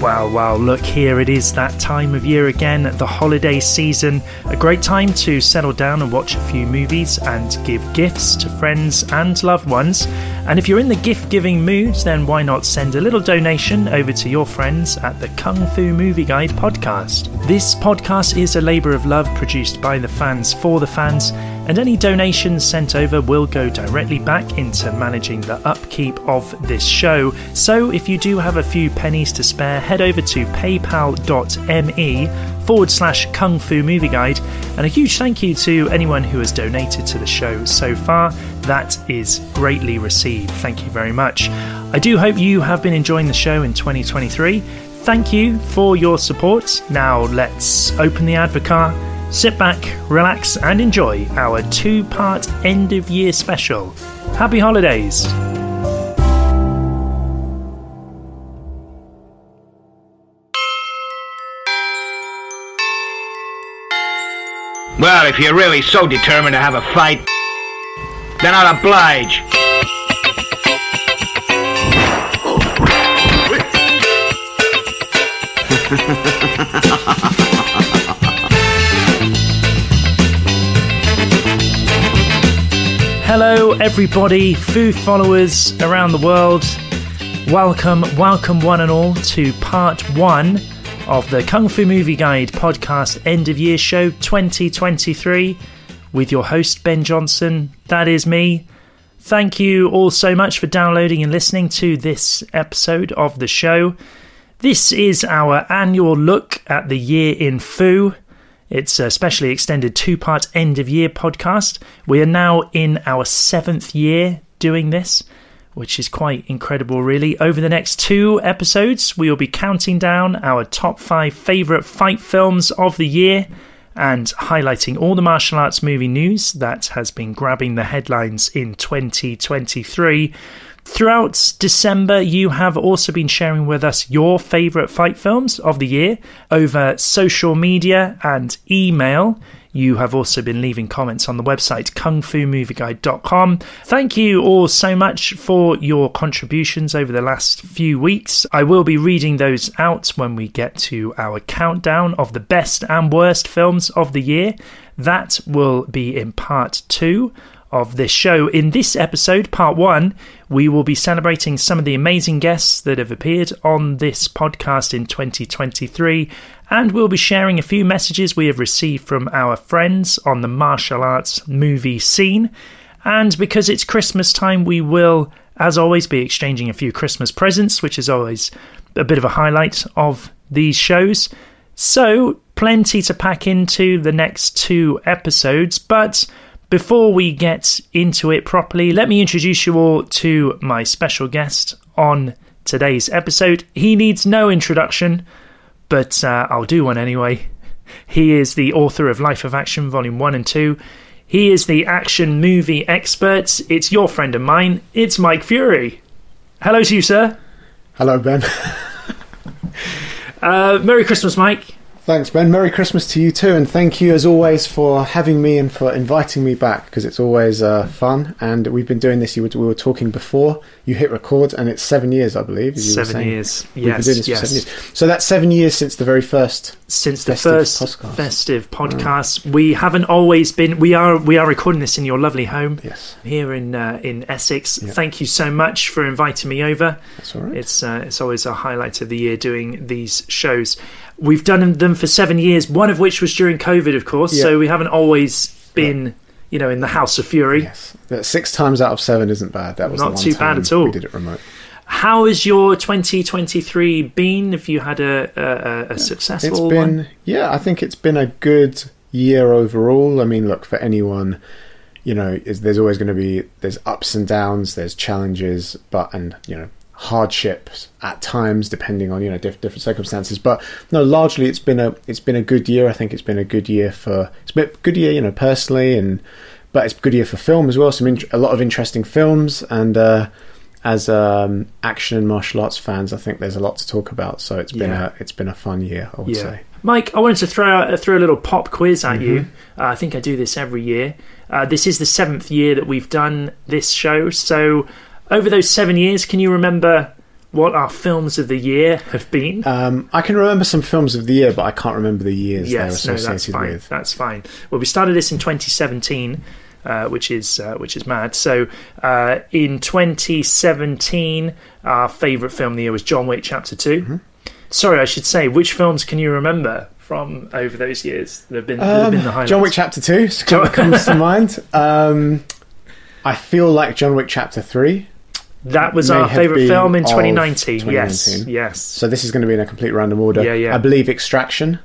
Wow, wow, look, here it is that time of year again, the holiday season. A great time to settle down and watch a few movies and give gifts to friends and loved ones. And if you're in the gift giving mood, then why not send a little donation over to your friends at the Kung Fu Movie Guide podcast? This podcast is a labour of love produced by the fans for the fans, and any donations sent over will go directly back into managing the upkeep of this show. So if you do have a few pennies to spare, head over to paypal.me forward slash kung fu movie guide. And a huge thank you to anyone who has donated to the show so far. That is greatly received. Thank you very much. I do hope you have been enjoying the show in 2023. Thank you for your support. Now let's open the Advocaat, sit back, relax, and enjoy our two part end of year special. Happy holidays! Well, if you're really so determined to have a fight, then I'll oblige. Hello, everybody, Fu followers around the world. Welcome, welcome, one and all, to part one of the Kung Fu Movie Guide podcast end of year show 2023 with your host, Ben Johnson. That is me. Thank you all so much for downloading and listening to this episode of the show. This is our annual look at the year in Fu. It's a specially extended two part end of year podcast. We are now in our seventh year doing this, which is quite incredible, really. Over the next two episodes, we will be counting down our top five favourite fight films of the year and highlighting all the martial arts movie news that has been grabbing the headlines in 2023. Throughout December, you have also been sharing with us your favourite fight films of the year over social media and email. You have also been leaving comments on the website kungfumovieguide.com. Thank you all so much for your contributions over the last few weeks. I will be reading those out when we get to our countdown of the best and worst films of the year. That will be in part two of this show. In this episode, part one, we will be celebrating some of the amazing guests that have appeared on this podcast in 2023, and we'll be sharing a few messages we have received from our friends on the martial arts movie scene. And because it's Christmas time, we will, as always, be exchanging a few Christmas presents, which is always a bit of a highlight of these shows. So, plenty to pack into the next two episodes, but before we get into it properly, let me introduce you all to my special guest on today's episode. He needs no introduction, but uh, I'll do one anyway. He is the author of Life of Action, Volume 1 and 2. He is the action movie expert. It's your friend of mine. It's Mike Fury. Hello to you, sir. Hello, Ben. Uh, Merry Christmas, Mike. Thanks, Ben. Merry Christmas to you too, and thank you as always for having me and for inviting me back because it's always uh, fun. And we've been doing this. You were, we were talking before you hit record, and it's seven years, I believe. as you were Seven years. We've been Yes, doing this for yes. seven years. So that's seven years since the very first. since the Festive first podcast. festive podcast. We haven't always been. We are. We are recording this in your lovely home Yes, here in uh, in Essex. Yeah. Thank you so much for inviting me over. that's all right. It's uh, it's always a highlight of the year doing these shows. We've done them for seven years. One of which was during COVID, of course. Yeah. So we haven't always been, you know, in the House of Fury. yes, But six times out of seven isn't bad. That was Not too bad at all. We did it remote. How has your 2023 been? Have you had a a, a, It's successful been, one? yeah, I think it's been a good year overall. I mean, look, for anyone, you know, is there's always going to be there's ups and downs, there's challenges, but and you know hardships at times depending on you know diff- different circumstances but no largely it's been a it's been a good year i think it's been a good year for it's been a good year you know personally and but it's a good year for film as well some in- a lot of interesting films and uh as um action and martial arts fans i think there's a lot to talk about so it's been Yeah. a it's been a fun year i would say Mike, I wanted to throw out throw a little pop quiz at you. Mm-hmm. Uh, I think I do this every year. Uh, this is the seventh year that we've done this show. So, over those seven years, can you remember what our films of the year have been? um i can remember some films of the year but i can't remember the years yes, they're no, that's fine. with That's fine. Well, we started this in 2017. Uh, which is uh, which is mad. So uh, in 2017, our favourite film of the year was John Wick Chapter 2 Mm-hmm. Sorry, I should say, which films can you remember from over those years that have been, that have been the highlights? Um, John Wick Chapter Two comes to mind. Um, I feel like John Wick Chapter Three. That was our favourite film in of 2019. Yes, yes. So this is going to be in a complete random order. Yeah, yeah. I believe Extraction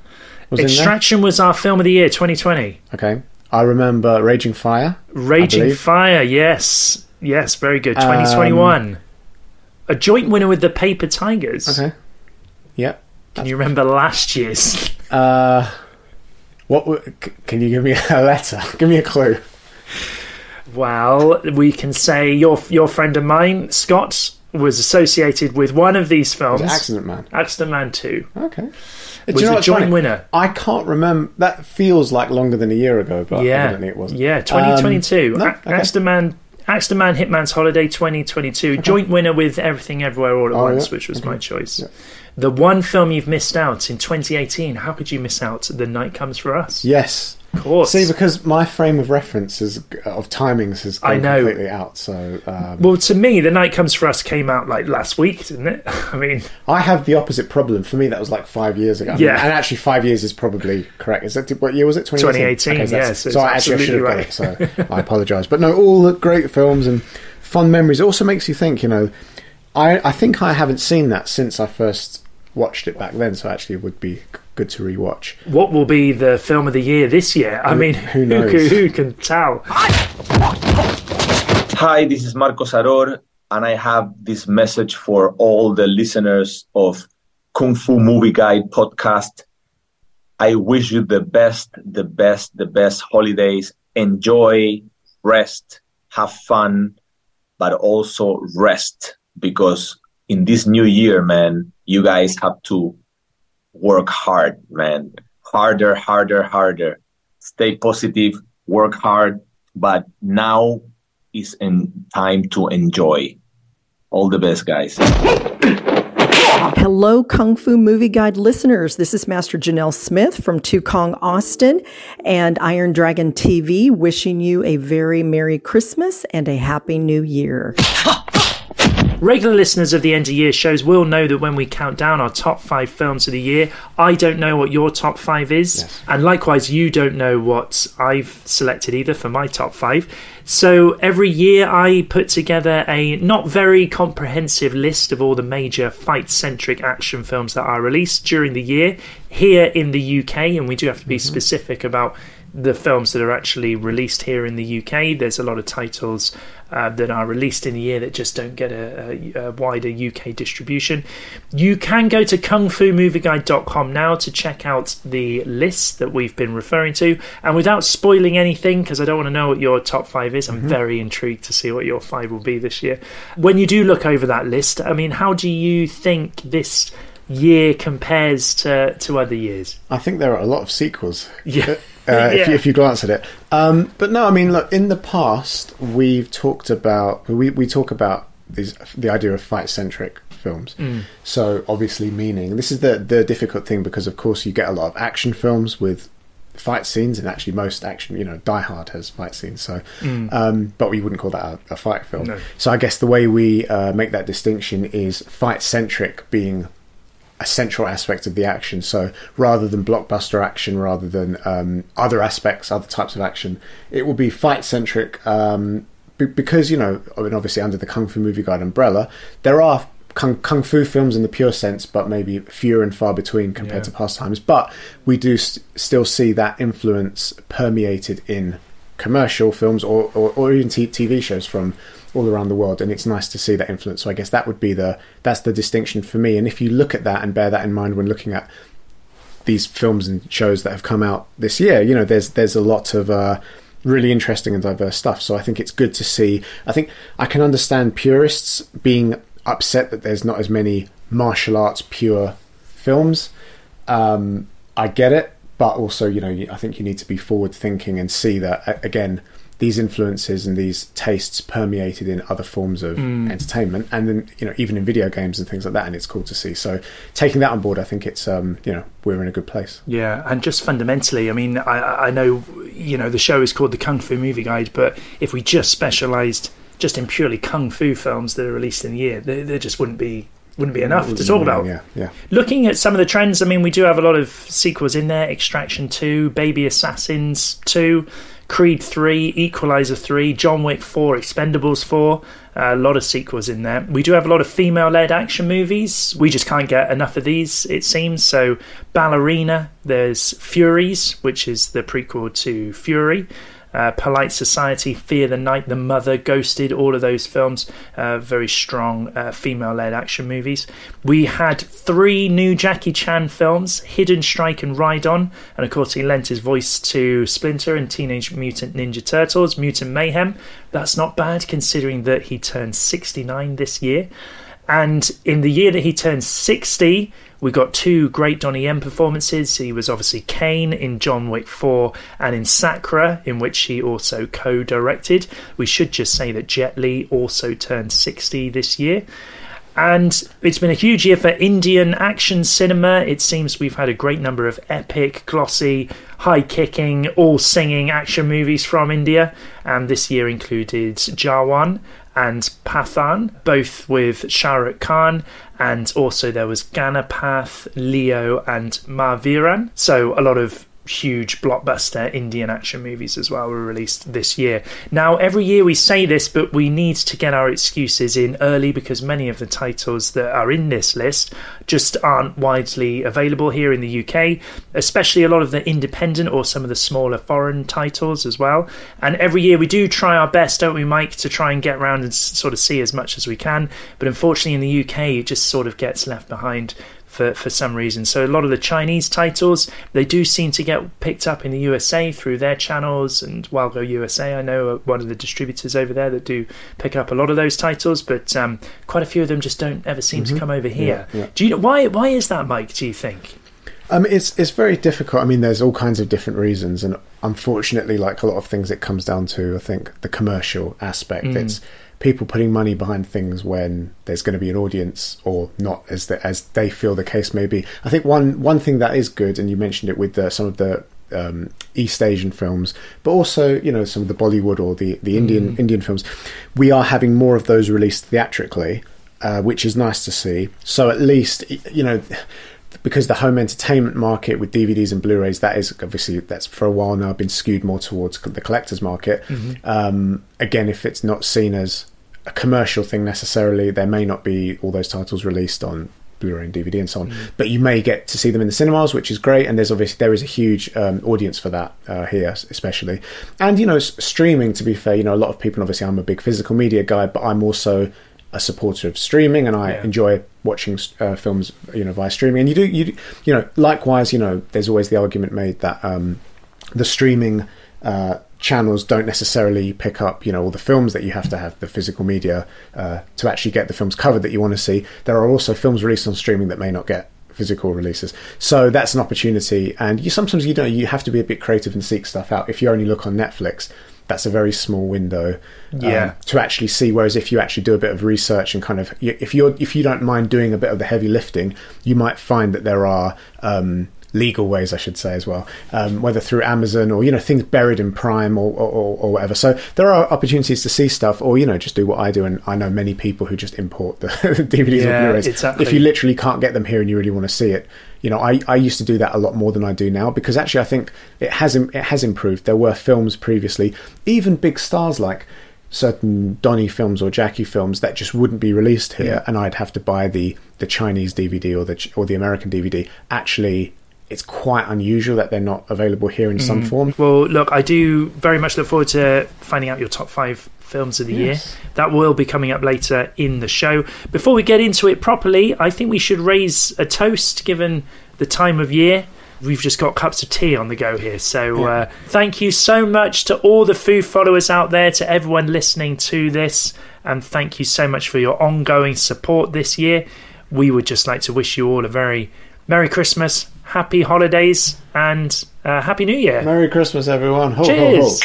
was Extraction was our film of the year 2020. Okay. I remember Raging Fire. Raging. Fire, yes. Yes, very good. Um, 2021. a joint winner with the Paper Tigers. Okay. Yep. Can you remember last year's? Uh, what? w- Can you give me a letter? Give me a clue. Well, we can say your your friend of mine, Scott, was associated with one of these films. Accident Man? Accident Man 2. Okay. Was a joint funny? winner. I can't remember. That feels like longer than a year ago, but yeah. evidently it wasn't. Yeah, 2022. Um, no, okay. Accident Man Accident Man Hitman's Holiday 2022. Joint winner with Everything Everywhere All at Oh, Once, yeah. which was Okay. my choice. Yeah. The one film you've missed out in 2018. How could you miss out? The Night Comes for Us. Yes. Of course. See, because my frame of reference is, of timings has gone I know. completely out. So um, well, to me, The Night Comes for Us came out like last week, didn't it? I mean, I have the opposite problem. For me, that was like five years ago. I mean, Yeah. and actually, five years is probably correct. Is that what year was it? 2018, Okay, so that's- yes, it's so I actually I should have absolutely got it. So I apologise. But no, all the great films and fun memories. It also makes you think. You know, I I think I haven't seen that since I first watched it back then. So actually, it would be good to rewatch. what will be the film of the year this year? I mean, who knows? Who, who can tell? Hi, this is Marko Zaror, and I have this message for all the listeners of Kung Fu Movie Guide podcast. I wish you the best, the best, the best holidays. Enjoy, rest, have fun, but also rest because in this new year, man, you guys have to work hard, man. Harder, harder, harder. Stay positive, work hard, but now is in time to enjoy. All the best, guys. Hello, Kung Fu Movie Guide listeners. This is Master Janell Smith from Tukong Austin and Iron Dragon TV wishing you a very Merry Christmas and a Happy New Year. Regular listeners of the end of year shows will know that when we count down our top five films of the year, I don't know what your top five is, and likewise, you don't know what I've selected either for my top five. So every year, I put together a not very comprehensive list of all the major fight centric action films that are released during the year here in the UK, and we do have to be mm-hmm. specific about the films that are actually released here in the UK. There's a lot of titles uh, that are released in the year that just don't get a, a, a wider UK distribution. You can go to kungfumovieguide.com now to check out the list that we've been referring to. And without spoiling anything, because I don't want to know what your top five is, I'm very intrigued to see what your five will be this year. When you do look over that list, I mean, how do you think this year compares to, to other years? I think there are a lot of sequels. Yeah. Uh, if, you, if you glance at it. Um, but no, I mean, look. In the past, we've talked about we we talk about these the idea of fight centric films. So obviously, meaning this is the the difficult thing because of course you get a lot of action films with fight scenes, and actually most action, you know, Die Hard has fight scenes. So, um, but we wouldn't call that a, a fight film. No. So I guess the way we uh, make that distinction is fight centric being a central aspect of the action. So rather than blockbuster action, rather than um, other aspects, other types of action, it will be fight centric. Um, be- because you know, I mean, obviously under the Kung Fu Movie Guide umbrella, there are kung, kung fu films in the pure sense, but maybe fewer and far between compared Yeah. to past times. But we do s- still see that influence permeated in commercial films or, or, or even t- TV shows from all around the world, and it's nice to see that influence. So I guess that would be the that's the distinction for me. And if you look at that and bear that in mind when looking at these films and shows that have come out this year, you know, there's there's a lot of uh, really interesting and diverse stuff. So I think it's good to see. I think I can understand purists being upset that there's not as many martial arts pure films. Um, I get it, but also, you know, I think you need to be forward thinking and see that again these influences and these tastes permeated in other forms of mm. entertainment and then you know even in video games and things like that and it's cool to see so taking that on board i think it's um you know we're in a good place yeah and just fundamentally i mean i i know you know the show is called the kung fu movie guide but if we just specialized just in purely kung fu films that are released in a year there, there just wouldn't be wouldn't be enough to talk about. Yeah, yeah. Looking at some of the trends, I mean, we do have a lot of sequels in there: Extraction Two, Baby Assassins Two, Creed 3, Equalizer 3, John Wick 4, Expendables 4. Uh, a lot of sequels in there. We do have a lot of female led action movies. We just can't get enough of these, it seems. So, Ballerina, there's Furies, which is the prequel to Furie uh, Polite Society, Fear the Night, The Mother, Ghosted, all of those films, uh, very strong uh, female led action movies. We had three new Jackie Chan films Hidden Strike and Ride On, and of course, he lent his voice to Splinter and Teenage Mutant Ninja Turtles, Mutant Mayhem. That's not bad considering that he turned 69 this year. And in the year that he turned 60, we got two great Donnie Yen performances. He was obviously Caine in John Wick 4 and in Sakra, in which he also co directed. We should just say that Jet Li also turned 60 this year. And it's been a huge year for Indian action cinema. It seems we've had a great number of epic, glossy, high kicking, all singing action movies from India. And this year included Jawan and Pathaan, both with Shah Rukh Khan, and also there was Ganapath, Leo, and Maaveeran. So a lot of huge blockbuster Indian action movies as well were released this year. Now, every year we say this, but we need to get our excuses in early because many of the titles that are in this list just aren't widely available here in the UK, especially a lot of the independent or some of the smaller foreign titles as well. And every year we do try our best, don't we, Mike, to try and get around and sort of see as much as we can. But unfortunately, in the UK, it just sort of gets left behind for, for some reason. So a lot of the Chinese titles they do seem to get picked up in the USA through their channels and Well Go USA. I know one of the distributors over there that do pick up a lot of those titles, but um, quite a few of them just don't ever seem mm-hmm. to come over here. Yeah, yeah. Do you why why is that, Mike? Do you think? Um, it's it's very difficult. I mean, there's all kinds of different reasons, and unfortunately, like a lot of things, it comes down to I think the commercial aspect. Mm. It's people putting money behind things when there's going to be an audience or not as the, as they feel the case may be. I think one one thing that is good, and you mentioned it with the, some of the um, East Asian films, but also you know some of the Bollywood or the the Indian mm. Indian films, we are having more of those released theatrically, uh, which is nice to see. So at least you know because the home entertainment market with DVDs and Blu-rays that is obviously that's for a while now been skewed more towards the collector's market. Mm-hmm. Um, again, if it's not seen as a commercial thing necessarily, there may not be all those titles released on Blu-ray and DVD and so on. Mm. But you may get to see them in the cinemas, which is great. And there's obviously there is a huge um, audience for that uh, here, especially. And you know, streaming. To be fair, you know, a lot of people. Obviously, I'm a big physical media guy, but I'm also a supporter of streaming, and I yeah. enjoy watching uh, films, you know, via streaming. And you do, you you know, likewise, you know, there's always the argument made that um, the streaming. Uh, channels don't necessarily pick up, you know, all the films that you have to have the physical media uh, to actually get the films covered that you want to see. There are also films released on streaming that may not get physical releases. So that's an opportunity, and you sometimes you know you have to be a bit creative and seek stuff out. If you only look on Netflix, that's a very small window um, yeah. to actually see. Whereas if you actually do a bit of research and kind of if you're if you don't mind doing a bit of the heavy lifting, you might find that there are um, legal ways, I should say, as well, um, whether through Amazon or you know things buried in Prime or, or, or, whatever. So there are opportunities to see stuff, or you know just do what I do, and I know many people who just import the DVDs yeah, or Blu-rays. Exactly. If you literally can't get them here and you really want to see it, you know, I, I used to do that a lot more than I do now because actually I think it has it has improved. There were films previously, even big stars like certain Donnie films or Jackie films that just wouldn't be released here, yeah. and I'd have to buy the the Chinese DVD or the or the American DVD. Actually, it's quite unusual that they're not available here in some form. Well, look, I do very much look forward to finding out your top five films of the Yes. year. That will be coming up later in the show. Before we get into it properly, I think we should raise a toast given the time of year. We've just got cups of tea on the go here. So, uh, thank you so much to all the Fu followers out there, to everyone listening to this, and thank you so much for your ongoing support this year. We would just like to wish you all a very Merry Christmas, Happy Holidays, and uh, Happy New Year. Merry Christmas, everyone. Ho, ho, ho. Cheers.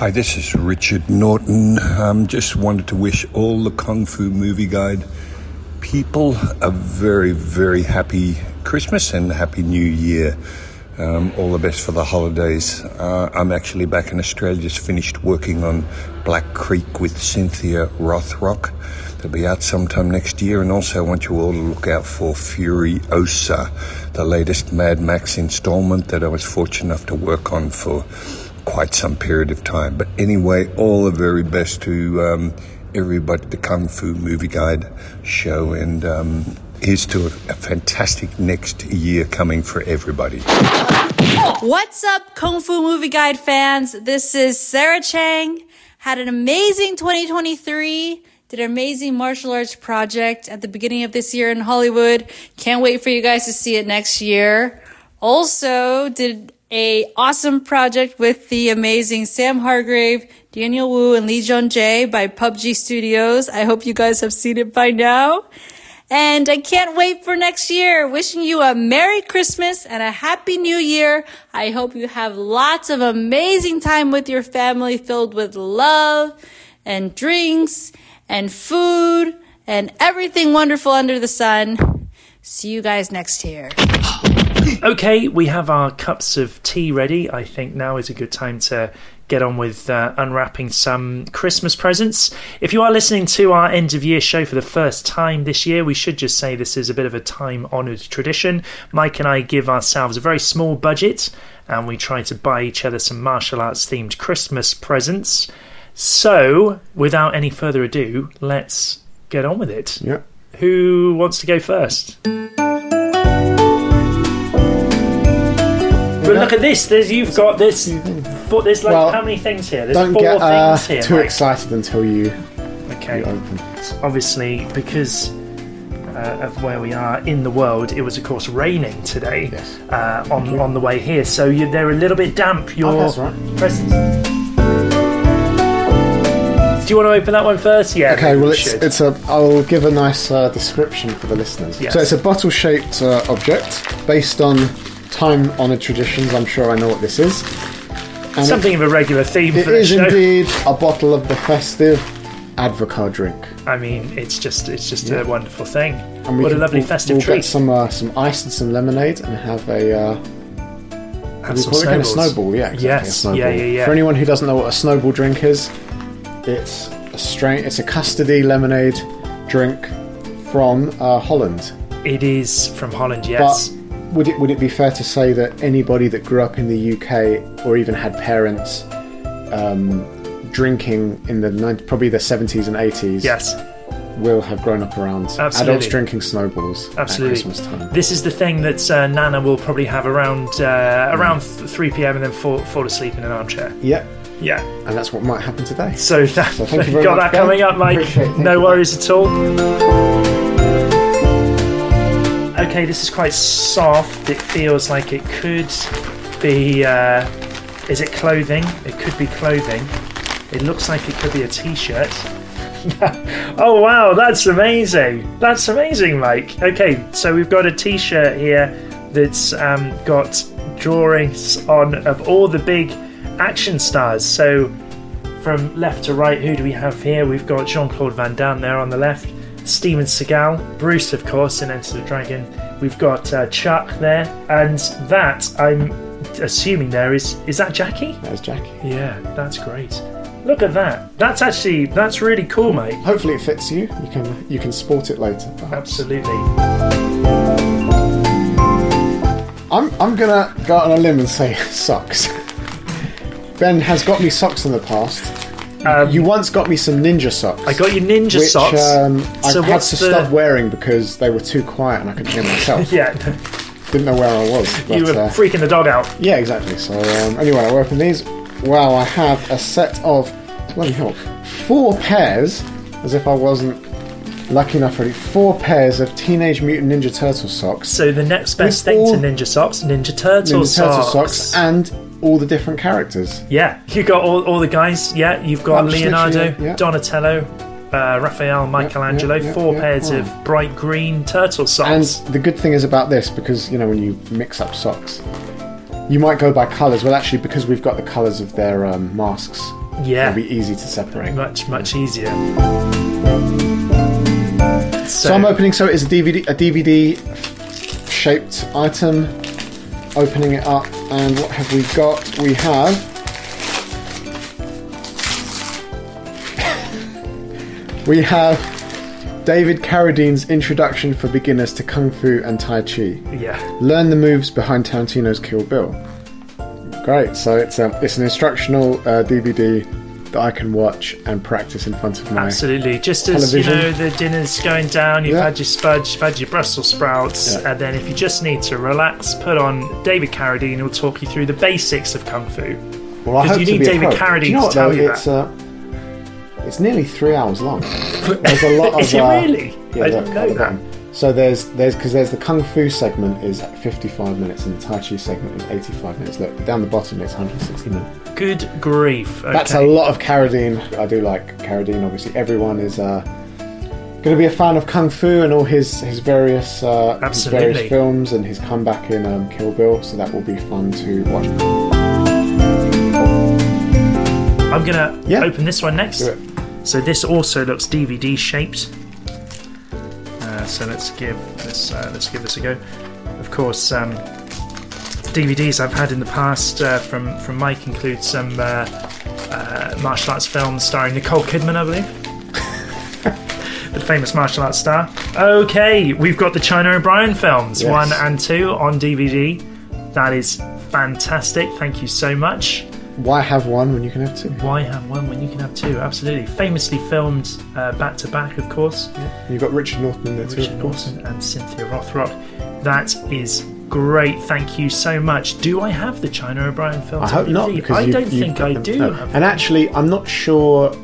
Hi, this is Richard Norton. Um, just wanted to wish all the Kung Fu Movie Guide people a very, very happy Christmas and happy New Year. Um, all the best for the holidays. Uh, I'm actually back in Australia, just finished working on Black Creek with Cynthia Rothrock. They'll be out sometime next year, and also I want you all to look out for Fury Osa, the latest Mad Max installment that I was fortunate enough to work on for quite some period of time. But anyway, all the very best to um, everybody the Kung Fu Movie Guide show, and um, here's to a, fantastic next year coming for everybody. What's up, Kung Fu Movie Guide fans? This is Sarah Chang. Had an amazing 2023. Did an amazing martial arts project at the beginning of this year in Hollywood. Can't wait for you guys to see it next year. Also, did a awesome project with the amazing Sam Hargrave, Daniel Wu, and Lee Jun Jae by PUBG Studios. I hope you guys have seen it by now. And I can't wait for next year. Wishing you a Merry Christmas and a Happy New Year. I hope you have lots of amazing time with your family filled with love and drinks and food and everything wonderful under the sun. See you guys next year. Okay, we have our cups of tea ready. I think now is a good time to get on with uh, unwrapping some Christmas presents. If you are listening to our end of year show for the first time this year, we should just say this is a bit of a time honoured tradition. Mike and I give ourselves a very small budget and we try to buy each other some martial arts themed Christmas presents. So, without any further ado, let's get on with it. Yep. Who wants to go first? Look at this. There's you've got this. But there's like Well, how many things here? There's Don't four get uh, things here. too Mike. excited until you, Okay. you open. Obviously, because uh, of where we are in the world, it was of course raining today Yes. uh, on on the way here. So you, they're a little bit damp. Your Oh, that's right. presents. Do you want to open that one first? Yeah. Okay, maybe well, we it's, should. it's a. I'll give a nice uh, description for the listeners. Yes. So it's a bottle-shaped uh, object based on time-honoured traditions. I'm sure I know what this is. And something of a regular theme It, for is show. indeed a bottle of the festive Advocaat drink. I mean, it's just it's just a wonderful thing. And we What a can- lovely we'll, festive we'll treat. Get some uh, some ice and some lemonade, and have a. Uh, Have we some call it again? a snowballs. snowball. Yeah, exactly. Yes, A snowball. yeah, yeah, yeah. For anyone who doesn't know what a snowball drink is, it's a strain. It's a custody lemonade drink from uh, Holland. It is from Holland, yes. Would it would it be fair to say that anybody that grew up in the UK or even had parents um, drinking in the 90, probably the 70s and 80s yes, will have grown up around Absolutely. adults drinking snowballs absolutely. at Christmas time. This is the thing that uh, Nana will probably have around uh, around th- 3 p.m. and then fall, fall asleep in an armchair. Yeah, Yeah. and that's what might happen today. So that So thank you very got much, that coming up, Mike. Appreciate it. Thank No worries at all. Okay, this is quite soft. It feels like it could be. Uh, is it clothing? It could be clothing. It looks like it could be a t-shirt. oh wow, that's amazing! That's amazing, Mike. Okay, so we've got a t-shirt here that's um, got drawings on of all the big action stars. So from left to right, who do we have here? We've got Jean Claude Van Damme there on the left, Steven Seagal, Bruce, of course, in Enter the Dragon. We've got uh, Chuck there, and that I'm assuming there is is that Jackie? That's Jackie. Yeah, that's great. Look at that. That's actually that's really cool, mate. Hopefully it fits you. You can you can sport it later. Perhaps. Absolutely. I'm I'm gonna go out on a limb and say socks. Ben has got me socks in the past, you once got me some ninja socks. I got you ninja which, socks. Um, I So had to the- stop wearing because they were too quiet and I couldn't hear myself. yeah, Didn't know where I was. But, you were uh, freaking the dog out. Yeah, exactly. So um, anyway, I open these. Wow, I have a set of bloody hell, four pairs. As if I wasn't lucky enough already. Four pairs of Teenage Mutant Ninja Turtle socks, So the next best thing to Ninja Socks, Ninja Turtle Ninja Turtle socks. socks, and all the different characters. Yeah, you got all, all the guys. Yeah, you've got Leonardo, yeah. Donatello, uh, Raphael, Michelangelo. yeah, four yeah. pairs Oh. of bright green turtle socks. And the good thing is about this because you know when you mix up socks, you might go by colours. Well, actually, because we've got the colours of their um, masks, yeah, it'll be easy to separate. much much easier. So I'm opening. So it's a DVD, a DVD shaped item. Opening it up, and what have we got? We have. we have David Carradine's introduction for beginners to Kung Fu and Tai Chi. Yeah, Learn the moves behind Tarantino's Kill Bill. Great. So it's a it's an instructional uh, DVD that I can watch and practice in front of my. absolutely. Just as you know, the dinner's going down. You've Yeah. had your spudge, you've had your Brussels sprouts, Yeah. and then if you just need to relax, put on David Carradine. He'll talk you through the basics of kung fu. Well, I hope you to need be David. Carradine you know to what, tell though? you it's, Uh, it's nearly three hours long. There's a lot of. Is it uh, really? Yeah, I didn't know that. So there's there's because there's the kung fu segment is 55 minutes and the tai chi segment is 85 minutes. Look down the bottom it's 160 minutes. Good grief. Okay. That's a lot of Carradine. I do like Carradine. Obviously, everyone is uh, going to be a fan of kung fu and all his his various uh, his various films and his comeback in um, Kill Bill. So that will be fun to watch. I'm gonna Yeah. open this one next. So this also looks DVD shaped. Uh, so let's give this uh, let's give this a go. Of course, um, DVDs I've had in the past uh, from from Mike include some uh, uh, martial arts films starring Nicole Kidman, I believe. the famous martial arts star. Okay, we've got the China O'Brien films, Yes. one and two, on DVD. That is fantastic. Thank you so much. Why have one when you can have two? Why have one when you can have two? Absolutely. Famously filmed uh, back to back, of course. You've got Richard Norton in there too, Richard of course. Norton and Cynthia Rothrock. That is great. Thank you so much. Do I have the China O'Brien film? I hope not because I don't think I do. No. And actually, I'm not sure.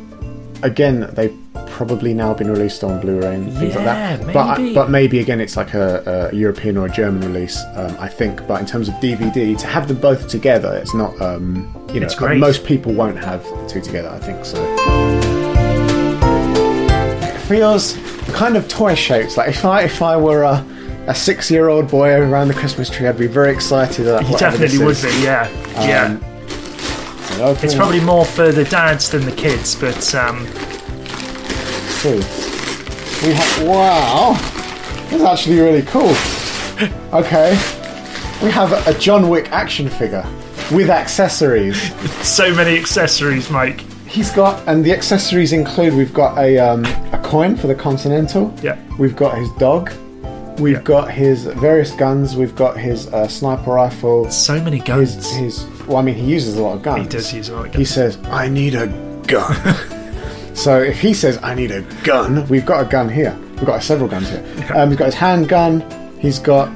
Again, they've probably now been released on Blu-ray and things like Yeah, that. But maybe. but maybe again, it's like a, a European or a German release, um, I think. But in terms of DVD, to have them both together, it's not. Um, you know, It's great. most people won't have the two together. I think so. It feels kind of toy shaped. Like if I if I were a a six-year-old boy around the Christmas tree, I'd be very excited. At whatever definitely would be. Yeah, yeah. Um, open It's probably more for the dads than the kids, but um, two. We have wow, that's actually really cool. Okay, we have a John Wick action figure with accessories. so many accessories, Mike. He's got, and the accessories include we've got a um, a coin for the Continental. Yeah. We've got his dog. We've Yeah. got his various guns. We've got his uh, sniper rifle. So many guns. His, his well, I mean, he uses a lot of guns. He does use a lot of He says, "I need a gun." so if he says, "I need a gun," we've got a gun here. We've got several guns here. Um, he's got his handgun. He's got,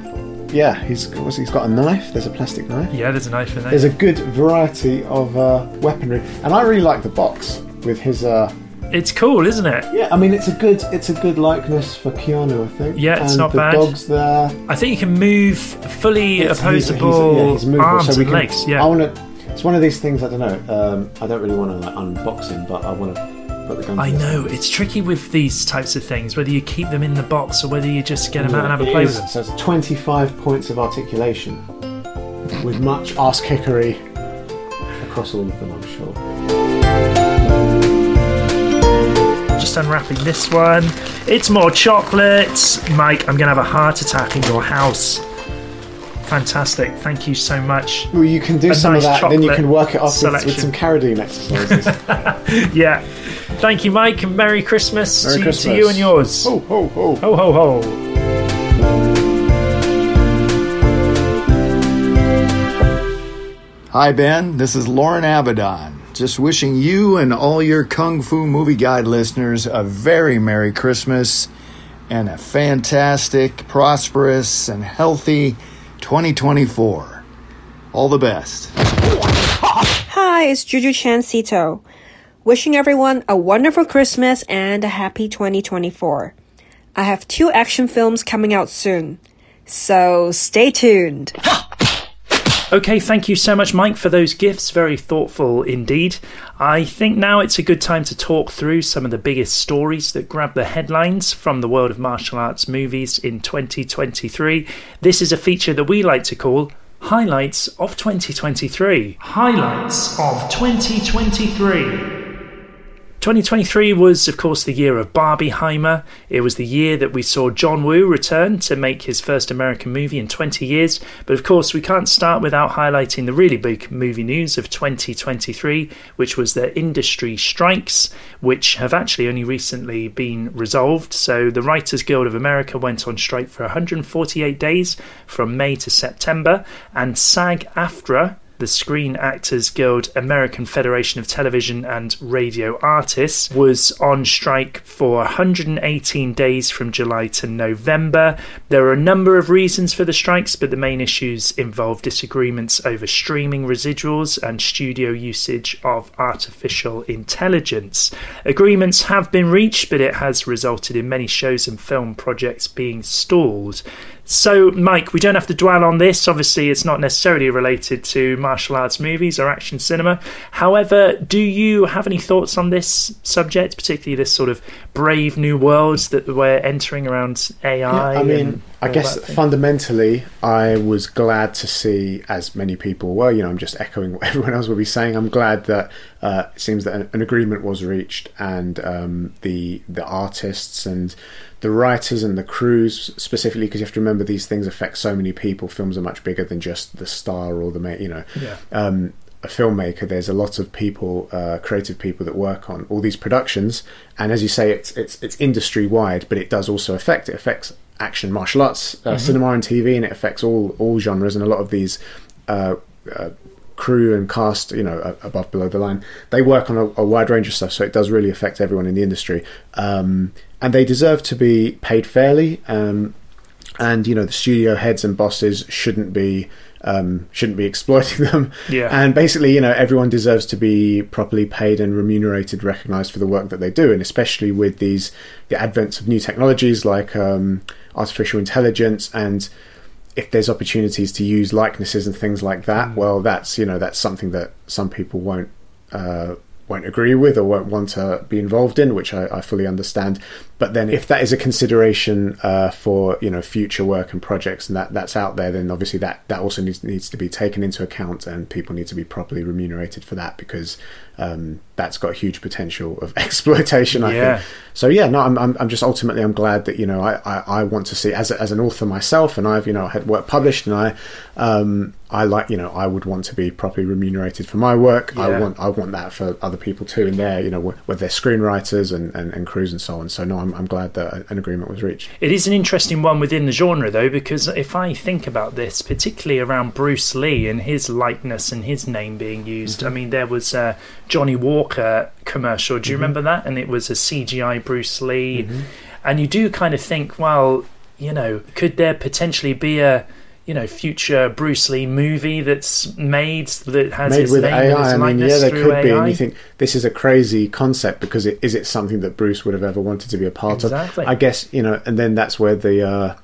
yeah, he's what's, he's got a knife. There's a plastic knife. yeah, there's a knife in there. There's a good variety of uh, weaponry, and I really like the box with his. Uh, It's cool, isn't it? yeah, I mean, it's a good, it's a good likeness for Keanu, I think. Yeah, it's and not the bad. dog's there. I think you can move fully It's- he's- he's- opposable yeah, he's arms so we and can- legs. Yeah. I want to. It's one of these things. I don't know. Um, I don't really want to like unbox him, but I want to put the gun. I know it's tricky with these types of things, whether you keep them in the box or whether you just get them out and have a play is- with them. So it's 25 points of articulation, with much ass kickery across all of them. I'm sure. Just unwrapping this one. It's more chocolates. Mike, I'm going to have a heart attack in your house. Fantastic. Thank you so much. Well, you can do A some nice of that, then you can work it off with, with some Carradine exercises. Yeah. Thank you, Mike, and Merry Christmas, Merry to, Christmas. to you and yours. ho ho ho! Ho, ho, ho. Hi, Ben. This is Loren Avedon. Just wishing you and all your Kung Fu Movie Guide listeners a very Merry Christmas and a fantastic, prosperous, and healthy 2024. All the best. Hi, it's Juju Chan Szeto. Wishing everyone a wonderful Christmas and a happy 2024. I have two action films coming out soon, so stay tuned. Okay, thank you so much, Mike, for those gifts. Very thoughtful indeed. I think now it's a good time to talk through some of the biggest stories that grab the headlines from the world of martial arts movies in 2023. This is a feature that we like to call Highlights of 2023. Highlights of 2023. 2023 was, of course, the year of Barbieheimer. It was the year that we saw John Woo return to make his first American movie in 20 years. But of course, we can't start without highlighting the really big movie news of 2023, which was the industry strikes, which have actually only recently been resolved. So, the Writers Guild of America went on strike for 148 days from May to September, and SAG AFTRA the Screen Actors Guild American Federation of Television and Radio Artists, was on strike for 118 days from July to November. There are a number of reasons for the strikes, but the main issues involve disagreements over streaming residuals and studio usage of artificial intelligence. Agreements have been reached, but it has resulted in many shows and film projects being stalled. So, Mike, we don't have to dwell on this. Obviously, it's not necessarily related to martial arts movies or action cinema. However, do you have any thoughts on this subject, particularly this sort of brave new worlds that we're entering around AI? Yeah, I mean, I guess fundamentally, I was glad to see, as many people were, you know, I'm just echoing what everyone else will be saying. I'm glad that uh, it seems that an, an, agreement was reached and um, the the artists and the writers and the crews specifically because you have to remember these things affect so many people films are much bigger than just the star or the you know yeah. um, a filmmaker there's a lot of people uh, creative people that work on all these productions and as you say it's it's it's industry wide but it does also affect it affects action martial arts uh, mm-hmm. cinema and tv and it affects all all genres and a lot of these uh, uh crew and cast, you know, above below the line, they work on a, a, wide range of stuff. So it does really affect everyone in the industry. Um, and they deserve to be paid fairly. Um, and you know the studio heads and bosses shouldn't be um, shouldn't be exploiting them. Yeah. And basically, you know, everyone deserves to be properly paid and remunerated, recognised for the work that they do, and especially with these the advents of new technologies like um, artificial intelligence and if there's opportunities to use likenesses and things like that, mm. well, that's you know that's something that some people won't uh, won't agree with or won't want to be involved in, which I, I fully understand. But then, if that is a consideration uh, for you know future work and projects, and that that's out there, then obviously that that also needs needs to be taken into account, and people need to be properly remunerated for that because um, that's got huge potential of exploitation. I yeah. think. So yeah, no, I'm, I'm, I'm just ultimately I'm glad that you know I, I, I want to see as a, as an author myself, and I've you know had work published, and I um, I like you know I would want to be properly remunerated for my work. Yeah. I want I want that for other people too, and their you know with their screenwriters and, and, and crews and so on. So no, I'm, I'm glad that an agreement was reached. It is an interesting one within the genre though, because if I think about this, particularly around Bruce Lee and his likeness and his name being used, mm-hmm. I mean there was a Johnnie Walker commercial. Do you mm-hmm. remember that? And it was a CGI Bruce Lee, mm-hmm. and you do kind of think, well, you know, could there potentially be a you know future Bruce Lee movie that's made that has made with AI. I mean, yeah, there could AI. be, and you think this is a crazy concept because it, is it something that Bruce would have ever wanted to be a part exactly. of? I guess you know, and then that's where the. Uh,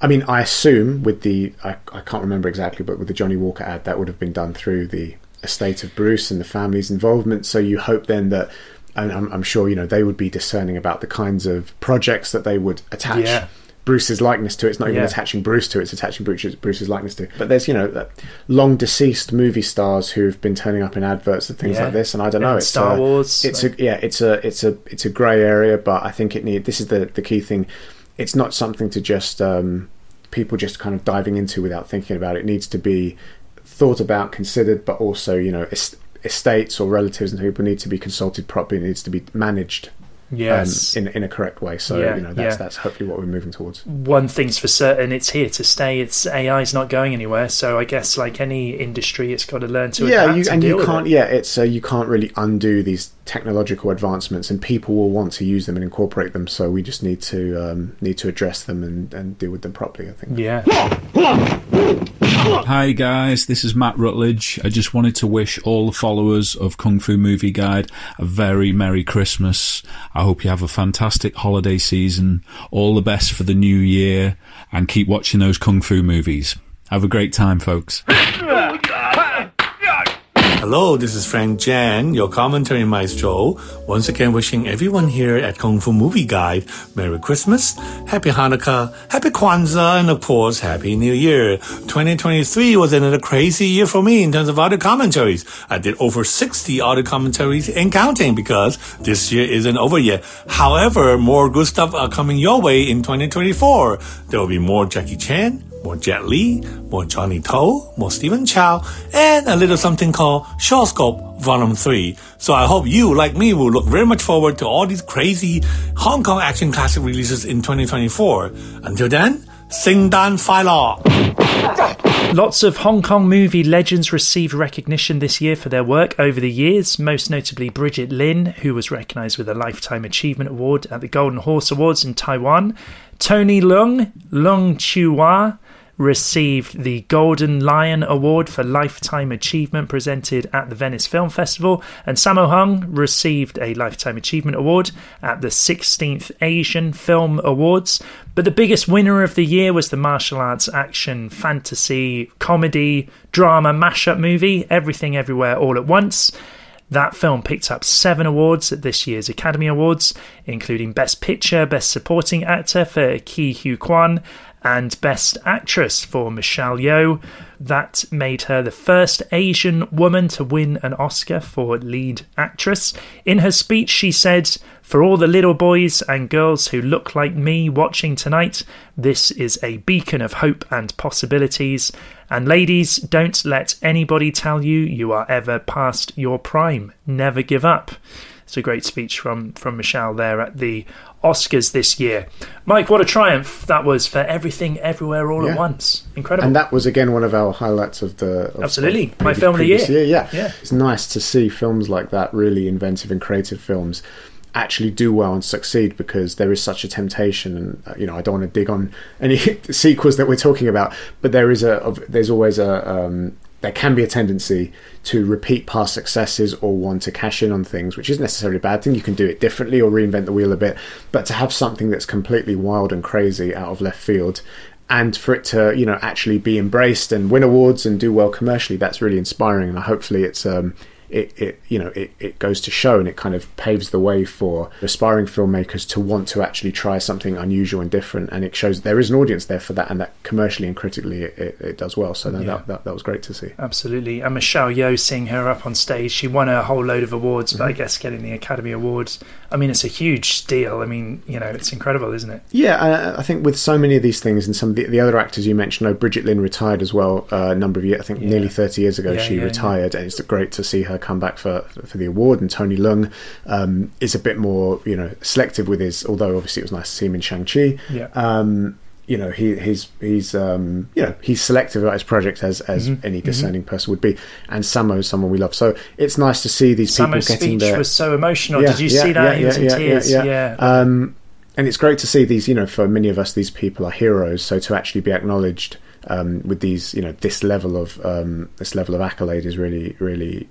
I mean, I assume with the I, I can't remember exactly, but with the Johnnie Walker ad, that would have been done through the estate of Bruce and the family's involvement. So you hope then that and I'm, I'm, sure you know they would be discerning about the kinds of projects that they would attach yeah. Bruce's likeness to. It's not even Yeah. attaching Bruce to it; it's attaching Bruce's, Bruce's likeness to. But there's you know long deceased movie stars who've been turning up in adverts and things Yeah. like this, and I don't know. And It's Star a, Wars, It's like- a yeah. It's a it's a it's a grey area, but I think it need. This is the the key thing. It's not something to just um, people just kind of diving into without thinking about it. It needs to be thought about, considered, but also you know est- estates or relatives and people need to be consulted properly. Needs to be managed Yes. um, in in a correct way. So Yeah, you know that's yeah. that's hopefully what we're moving towards. one thing's for certain it's here to stay it's ai's not going anywhere so i guess like any industry it's got to learn to yeah, adapt you, and, and deal you can't. it. Yeah, it's uh, you can't really undo these technological advancements, and people will want to use them and incorporate them. So we just need to um, need to address them and, and deal with them properly. I think. yeah Hi guys, this is Matt Routledge. I just wanted to wish all the followers of Kung Fu Movie Guide a very Merry Christmas. I hope you have a fantastic holiday season, all the best for the new year, and keep watching those Kung Fu movies. Have a great time, folks. Hello, this is Frank Djeng, your commentary maestro. Once again, wishing everyone here at Kung Fu Movie Guide Merry Christmas, Happy Hanukkah, Happy Kwanzaa, and of course, Happy New Year. 2023 was another crazy year for me in terms of audio commentaries. I did over 60 audio commentaries and counting because this year isn't over yet. However, more good stuff are coming your way in 2024. There will be more Jackie Chan, more Jet Li, more Johnny To, more Stephen Chow, and a little something called Shawscope Volume 3. So I hope you, like me, will look very much forward to all these crazy Hong Kong action classic releases in 2024. Until then, Sing Dan Fai Lo! Lots of Hong Kong movie legends received recognition this year for their work over the years, most notably Brigitte Lin, who was recognised with a Lifetime Achievement Award at the Golden Horse Awards in Taiwan. Tony Leung, Leung Chiu-wai, received the Golden Lion Award for Lifetime Achievement presented at the Venice Film Festival, and Sammo Hung received a Lifetime Achievement Award at the 16th Asian Film Awards. But the biggest winner of the year was the martial arts action, fantasy, comedy, drama mashup movie, Everything Everywhere All at Once. That film picked up seven awards at this year's Academy Awards, including Best Picture, Best Supporting Actor for Ke Huy Quan, and Best Actress for Michelle Yeoh. That made her the first Asian woman to win an Oscar for lead actress. In her speech, she said, For all the little boys and girls who look like me watching tonight, this is a beacon of hope and possibilities. And ladies, don't let anybody tell you you are ever past your prime. Never give up. It's a great speech from, from Michelle there at the Oscars this year. Mike, what a triumph that was for everything, everywhere, all at once. Incredible. And that was again one of our highlights of the of- Absolutely. of My film of the previous year. Yeah, Yeah. it's nice to see films like that, really inventive and creative films, actually do well and succeed because there is such a temptation. And uh, you know, I don't want to dig on any sequels that we're talking about, but there is a of- there's always a um, there can be a tendency to repeat past successes or want to cash in on things, which isn't necessarily a bad thing. You can do it differently or reinvent the wheel a bit, but to have something that's completely wild and crazy out of left field and for it to you know actually be embraced and win awards and do well commercially that's really inspiring and hopefully it's um it, it you know it, it goes to show and it kind of paves the way for aspiring filmmakers to want to actually try something unusual and different and it shows there is an audience there for that and that commercially and critically it, it, it does well so that, Yeah. that, that, that was great to see Absolutely. And Michelle Yeoh seeing her up on stage, she won a whole load of awards, but I Mm-hmm. guess getting the Academy Awards, I mean, it's a huge deal. I mean, you know, it's incredible, isn't it? Yeah, uh, I think with so many of these things, and some of the, the other actors you mentioned, oh, Brigitte Lin retired as well uh, a number of years. I think nearly thirty years ago Yeah, she yeah, yeah. retired, and it's great to see her come back for for the award. And Tony Leung um, is a bit more, you know, selective with his. Although obviously it was nice to see him in Shang Chi. Yeah. Um, you know, he he's he's um, you know he's selective about his projects as as Mhm, any mhm. discerning person would be. And Sammo is someone we love, so it's nice to see these people Sammo's getting speech their was so emotional. Yeah, Did you yeah, see that? yeah, he was in tears. yeah. Um, and it's great to see these. You know, for many of us, these people are heroes. So to actually be acknowledged um, with these, you know, this level of um, this level of accolade is really, really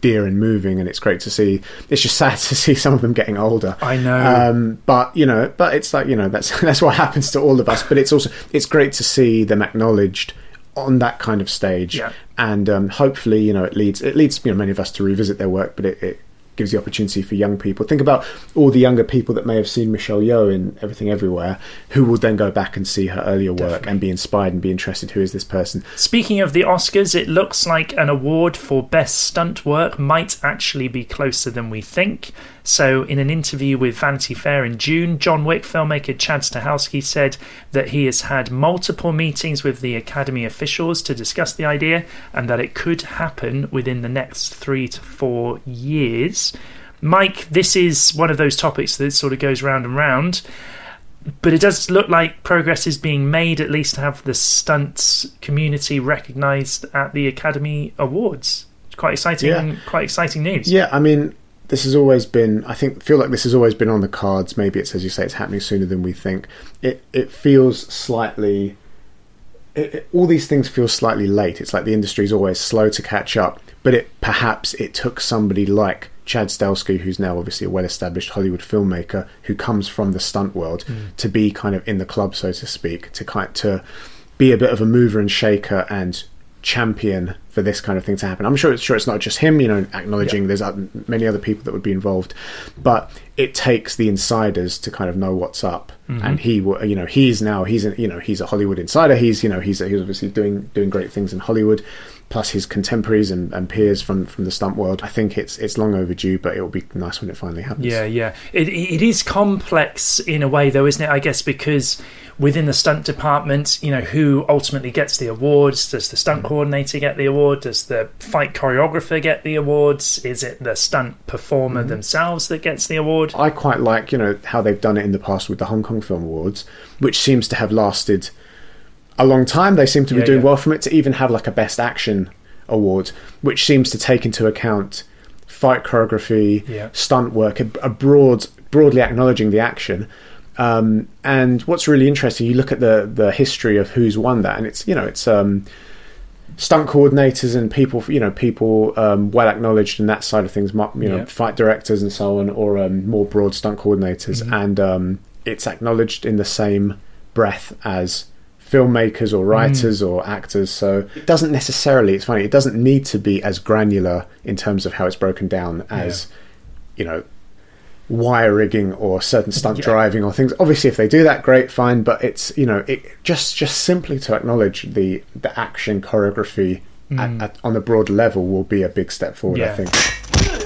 dear and moving. And it's great to see. It's just sad to see some of them getting older. I know. Um, but you know, but it's like you know, that's that's what happens to all of us. But it's also it's great to see them acknowledged on that kind of stage Yeah. and um, hopefully you know it leads it leads you know many of us to revisit their work but it, it gives the opportunity for young people. Think about all the younger people that may have seen Michelle Yeoh in Everything Everywhere who will then go back and see her earlier work and be inspired and be interested who is this person. Speaking of the Oscars, it looks like an award for Best Stunt Work might actually be closer than we think. So, in an interview with Vanity Fair in June, John Wick filmmaker Chad Stahelski said that he has had multiple meetings with the Academy officials to discuss the idea and that it could happen within the next three to four years. Mike, this is one of those topics that sort of goes round and round. But it does look like progress is being made, at least to have the stunts community recognised at the Academy Awards. It's quite exciting, Yeah. quite exciting news. Yeah, I mean, this has always been. I think feel like this has always been on the cards. Maybe it's as you say, it's happening sooner than we think. It it feels slightly. It, it- all these things feel slightly late. It's like the industry's always slow to catch up. But it perhaps it took somebody like Chad Stahelski, who's now obviously a well-established Hollywood filmmaker, who comes from the stunt world, Mm. to be kind of in the club, so to speak, to kind to be a bit of a mover and shaker and champion for this kind of thing to happen. I'm sure it's sure it's not just him, you know, acknowledging there's many other people that would be involved, but it takes the insiders to kind of know what's up. Mhm. And he, you know, he's now he's a, you know he's a Hollywood insider. He's you know he's he's obviously doing doing great things in Hollywood. Plus his contemporaries and, and peers from, from the stunt world. I think it's it's long overdue, but it will be nice when it finally happens. Yeah, yeah. It, it is complex in a way, though, isn't it? I guess because within the stunt department, you know, who ultimately gets the awards? Does the stunt coordinator get the award? Does the fight choreographer get the awards? Is it the stunt performer Mhm. themselves that gets the award? I quite like, you know, how they've done it in the past with the Hong Kong Film Awards, which seems to have lasted a long time. They seem to be Yeah, doing yeah. well from it to even have like a Best Action award, which seems to take into account fight choreography, Yeah. stunt work, a, a broad, broadly acknowledging the action. Um, and what's really interesting, you look at the the history of who's won that, and it's you know it's um, stunt coordinators and people you know people um, well acknowledged in that side of things you know fight directors and so on or um, more broad stunt coordinators Mhm. and um, it's acknowledged in the same breath as filmmakers or writers or actors so it doesn't necessarily it's funny it doesn't need to be as granular in terms of how it's broken down as you know wire rigging or certain stunt Yeah. driving or things obviously if they do that great fine but it's you know it just just simply to acknowledge the the action choreography Mm. at, at, on a broad level will be a big step forward Yeah. i think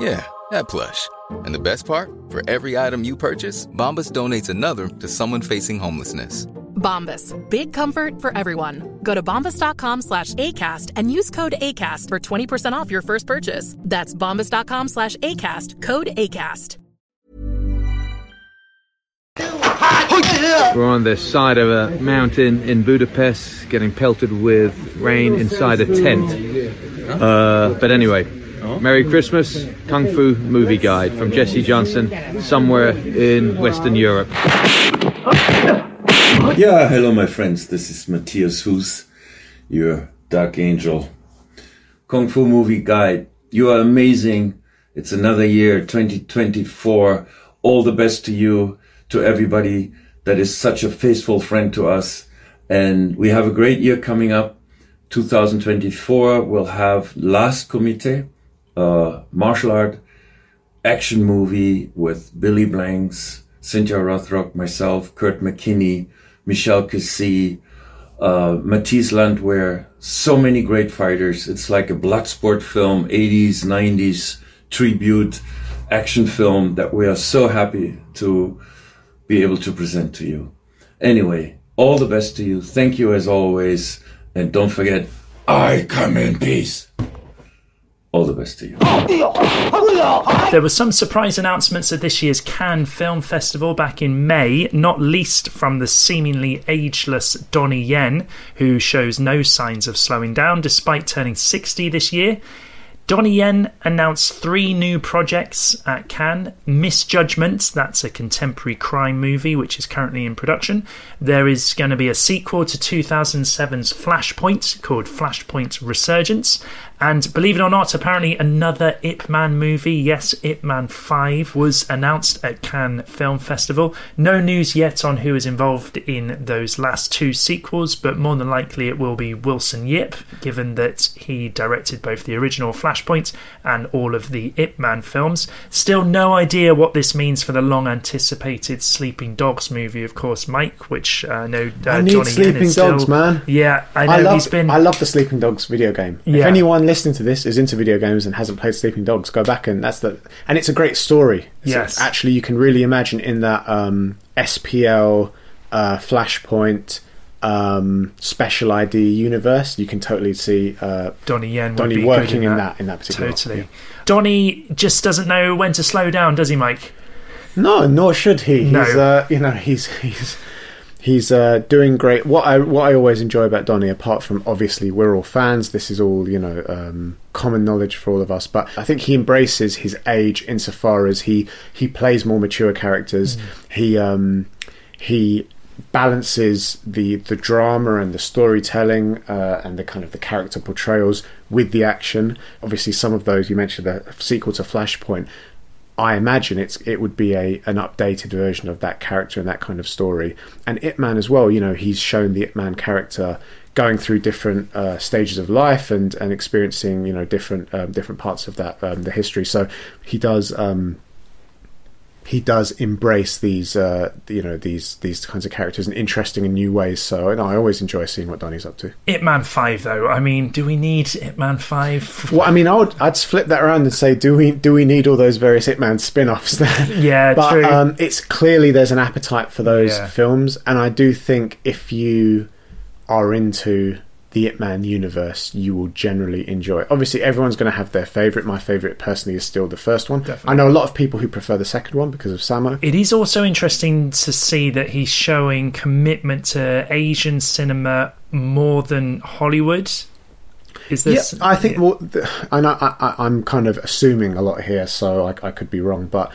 Yeah, that plush. And the best part? For every item you purchase, Bombas donates another to someone facing homelessness. Bombas. Big comfort for everyone. Go to bombas.com slash ACAST and use code ACAST for 20% off your first purchase. That's bombas.com slash ACAST. Code ACAST. We're on the side of a mountain in Budapest, getting pelted with rain inside a tent. Uh, but anyway, Merry Christmas, Kung Fu Movie Guide from Jesse Johnson, somewhere in Western Europe. Yeah, hello, my friends. This is Matthias Hues, your Dark Angel. Kung Fu Movie Guide. You are amazing. It's another year, 2024. All the best to you, to everybody that is such a faithful friend to us. And we have a great year coming up. 2024, we'll have Last Kumite, a martial art action movie with Billy Blanks, Cynthia Rothrock, myself, Kurt McKinney, Michel Qissi, uh, Mathis Landwehr, so many great fighters. It's like a blood sport film, 80s, 90s tribute action film that we are so happy to be able to present to you. Anyway, all the best to you. Thank you as always. And don't forget, I come in peace. All the best to you. There were some surprise announcements at this year's Cannes Film Festival back in May, not least from the seemingly ageless Donnie Yen, who shows no signs of slowing down despite turning 60 this year. Donnie Yen announced three new projects at Cannes. Misjudgment, that's a contemporary crime movie which is currently in production. There is going to be a sequel to 2007's Flashpoint called Flashpoint Resurgence. And believe it or not, apparently another Ip Man movie, yes, Ip Man 5, was announced at Cannes Film Festival. No news yet on who is involved in those last two sequels, but more than likely it will be Wilson Yip, given that he directed both the original Flashpoint and all of the Ip Man films. Still no idea what this means for the long anticipated Sleeping Dogs movie, of course, Mike, which uh, I uh, I need Yen Sleeping Dogs, still- man. Yeah, I know I love, he's been. I love the Sleeping Dogs video game. If Yeah. anyone listening to this is into video games and hasn't played Sleeping Dogs, go back and that's the and it's a great story. Yes. actually, you can really imagine in that um, SPL, uh, Flashpoint, um, Special ID universe, you can totally see uh, Donnie Yen would Donnie be working in in that. that in that particular. Totally. yeah. Donnie just doesn't know when to slow down, does he, Mike? No, nor should he. No. He's, uh, you know, he's he's he's uh, doing great. What I what I always enjoy about Donnie, apart from obviously we're all fans, this is all you know um, common knowledge for all of us. But I think he embraces his age insofar as he he plays more mature characters. He um, he balances the the drama and the storytelling uh, and the kind of the character portrayals with the action. Obviously, some of those you mentioned the sequel to Flashpoint. I imagine it's it would be a an updated version of that character and that kind of story. And Ip Man as well. You know, he's shown the Ip Man character going through different uh, stages of life and and experiencing you know different um, different parts of that um, the history. So he does. Um, he does embrace these, uh, you know, these these kinds of characters in interesting and new ways. So, and I always enjoy seeing what Donnie's up to. Ip Man 5, though. I mean, do we need Ip Man 5? Well, I mean, I would I'd flip that around and say, do we do we need all those various Ip Man spin-offs? There? Yeah, but true. Um, it's clearly there's an appetite for those Yeah. films, and I do think if you are into the Ip Man universe, you will generally enjoy. Obviously, everyone's going to have their favorite. My favorite, personally, is still the first one. Definitely. I know a lot of people who prefer the second one because of Sammo. It is also interesting to see that he's showing commitment to Asian cinema more than Hollywood. Is this? Yeah, I think. Well, th- I know I, I, I'm kind of assuming a lot here, so I, I could be wrong, but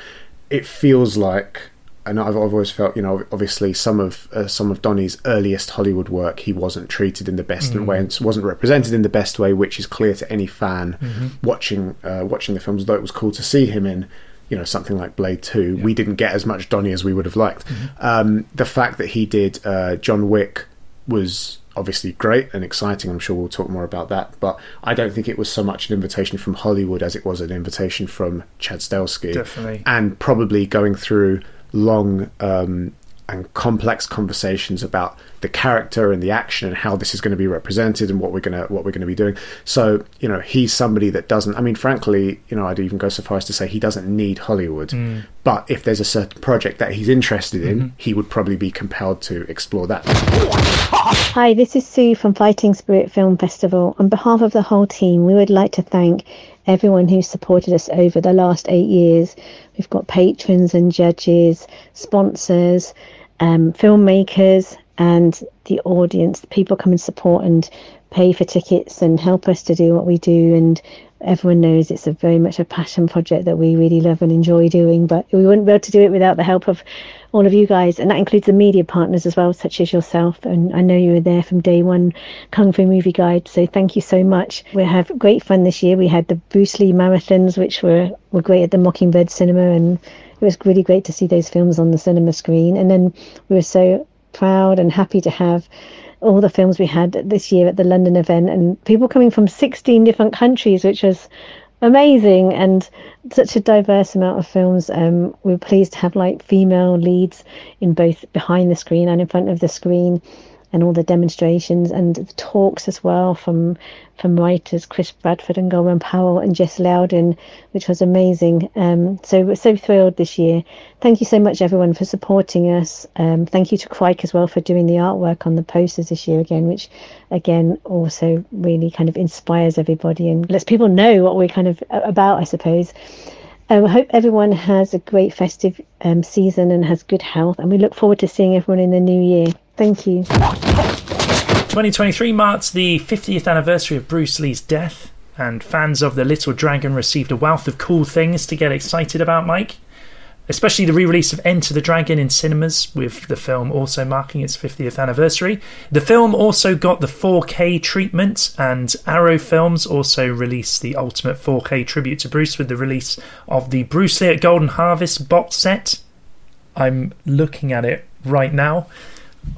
it feels like, and I've, I've always felt, you know, obviously some of uh, some of Donnie's earliest Hollywood work, he wasn't treated in the best Mm. way, and wasn't represented in the best way, which is clear to any fan Mhm. watching uh, watching the films. Though it was cool to see him in. You know something like Blade Two. We didn't get as much Donnie as we would have liked. Um, the fact that he did uh, John Wick was obviously great and exciting. I'm sure we'll talk more about that. But I don't think it was so much an invitation from Hollywood as it was an invitation from Chad Stahelski. Definitely. And probably going through long um, and complex conversations about the character and the action and how this is going to be represented and what we're going to what we're going to be doing. So you know he's somebody that doesn't. I mean, frankly, you know, I'd even go so far as to say he doesn't need Hollywood. Mm. But if there's a certain project that he's interested in, Mhm. he would probably be compelled to explore that. Hi, this is Soo from Fighting Spirit Film Festival. On behalf of the whole team, we would like to thank everyone who supported us over the last eight years. We've got patrons and judges, sponsors, um, filmmakers, and the audience. People come and support and pay for tickets and help us to do what we do. And everyone knows it's a very much a passion project that we really love and enjoy doing. But we wouldn't be able to do it without the help of all of you guys, and that includes the media partners as well, such as yourself. And I know you were there from day one, Kung Fu Movie Guide. So thank you so much. We have great fun this year. We had the Bruce Lee marathons, which were were great at the Mockingbird Cinema, and it was really great to see those films on the cinema screen. And then we were so proud and happy to have all the films we had this year at the London event, and people coming from 16 different countries, which was amazing and such a diverse amount of films. Um, we were pleased to have like female leads in both behind the screen and in front of the screen, and all the demonstrations and the talks as well from from writers Chris Bradford and Goran Powell and Jess Loudon, which was amazing. Um, so we're so thrilled this year. Thank you so much everyone for supporting us. Um, thank you to Crike as well for doing the artwork on the posters this year again, which again also really kind of inspires everybody and lets people know what we're kind of about, I suppose. I hope everyone has a great festive um, season and has good health, and we look forward to seeing everyone in the new year. Thank you. 2023 marks the 50th anniversary of Bruce Lee's death, and fans of The Little Dragon received a wealth of cool things to get excited about, Mike. especially the re release of Enter the Dragon in cinemas, with the film also marking its 50th anniversary. The film also got the 4K treatment, and Arrow Films also released the ultimate 4K tribute to Bruce with the release of the Bruce Lee at Golden Harvest box set. I'm looking at it right now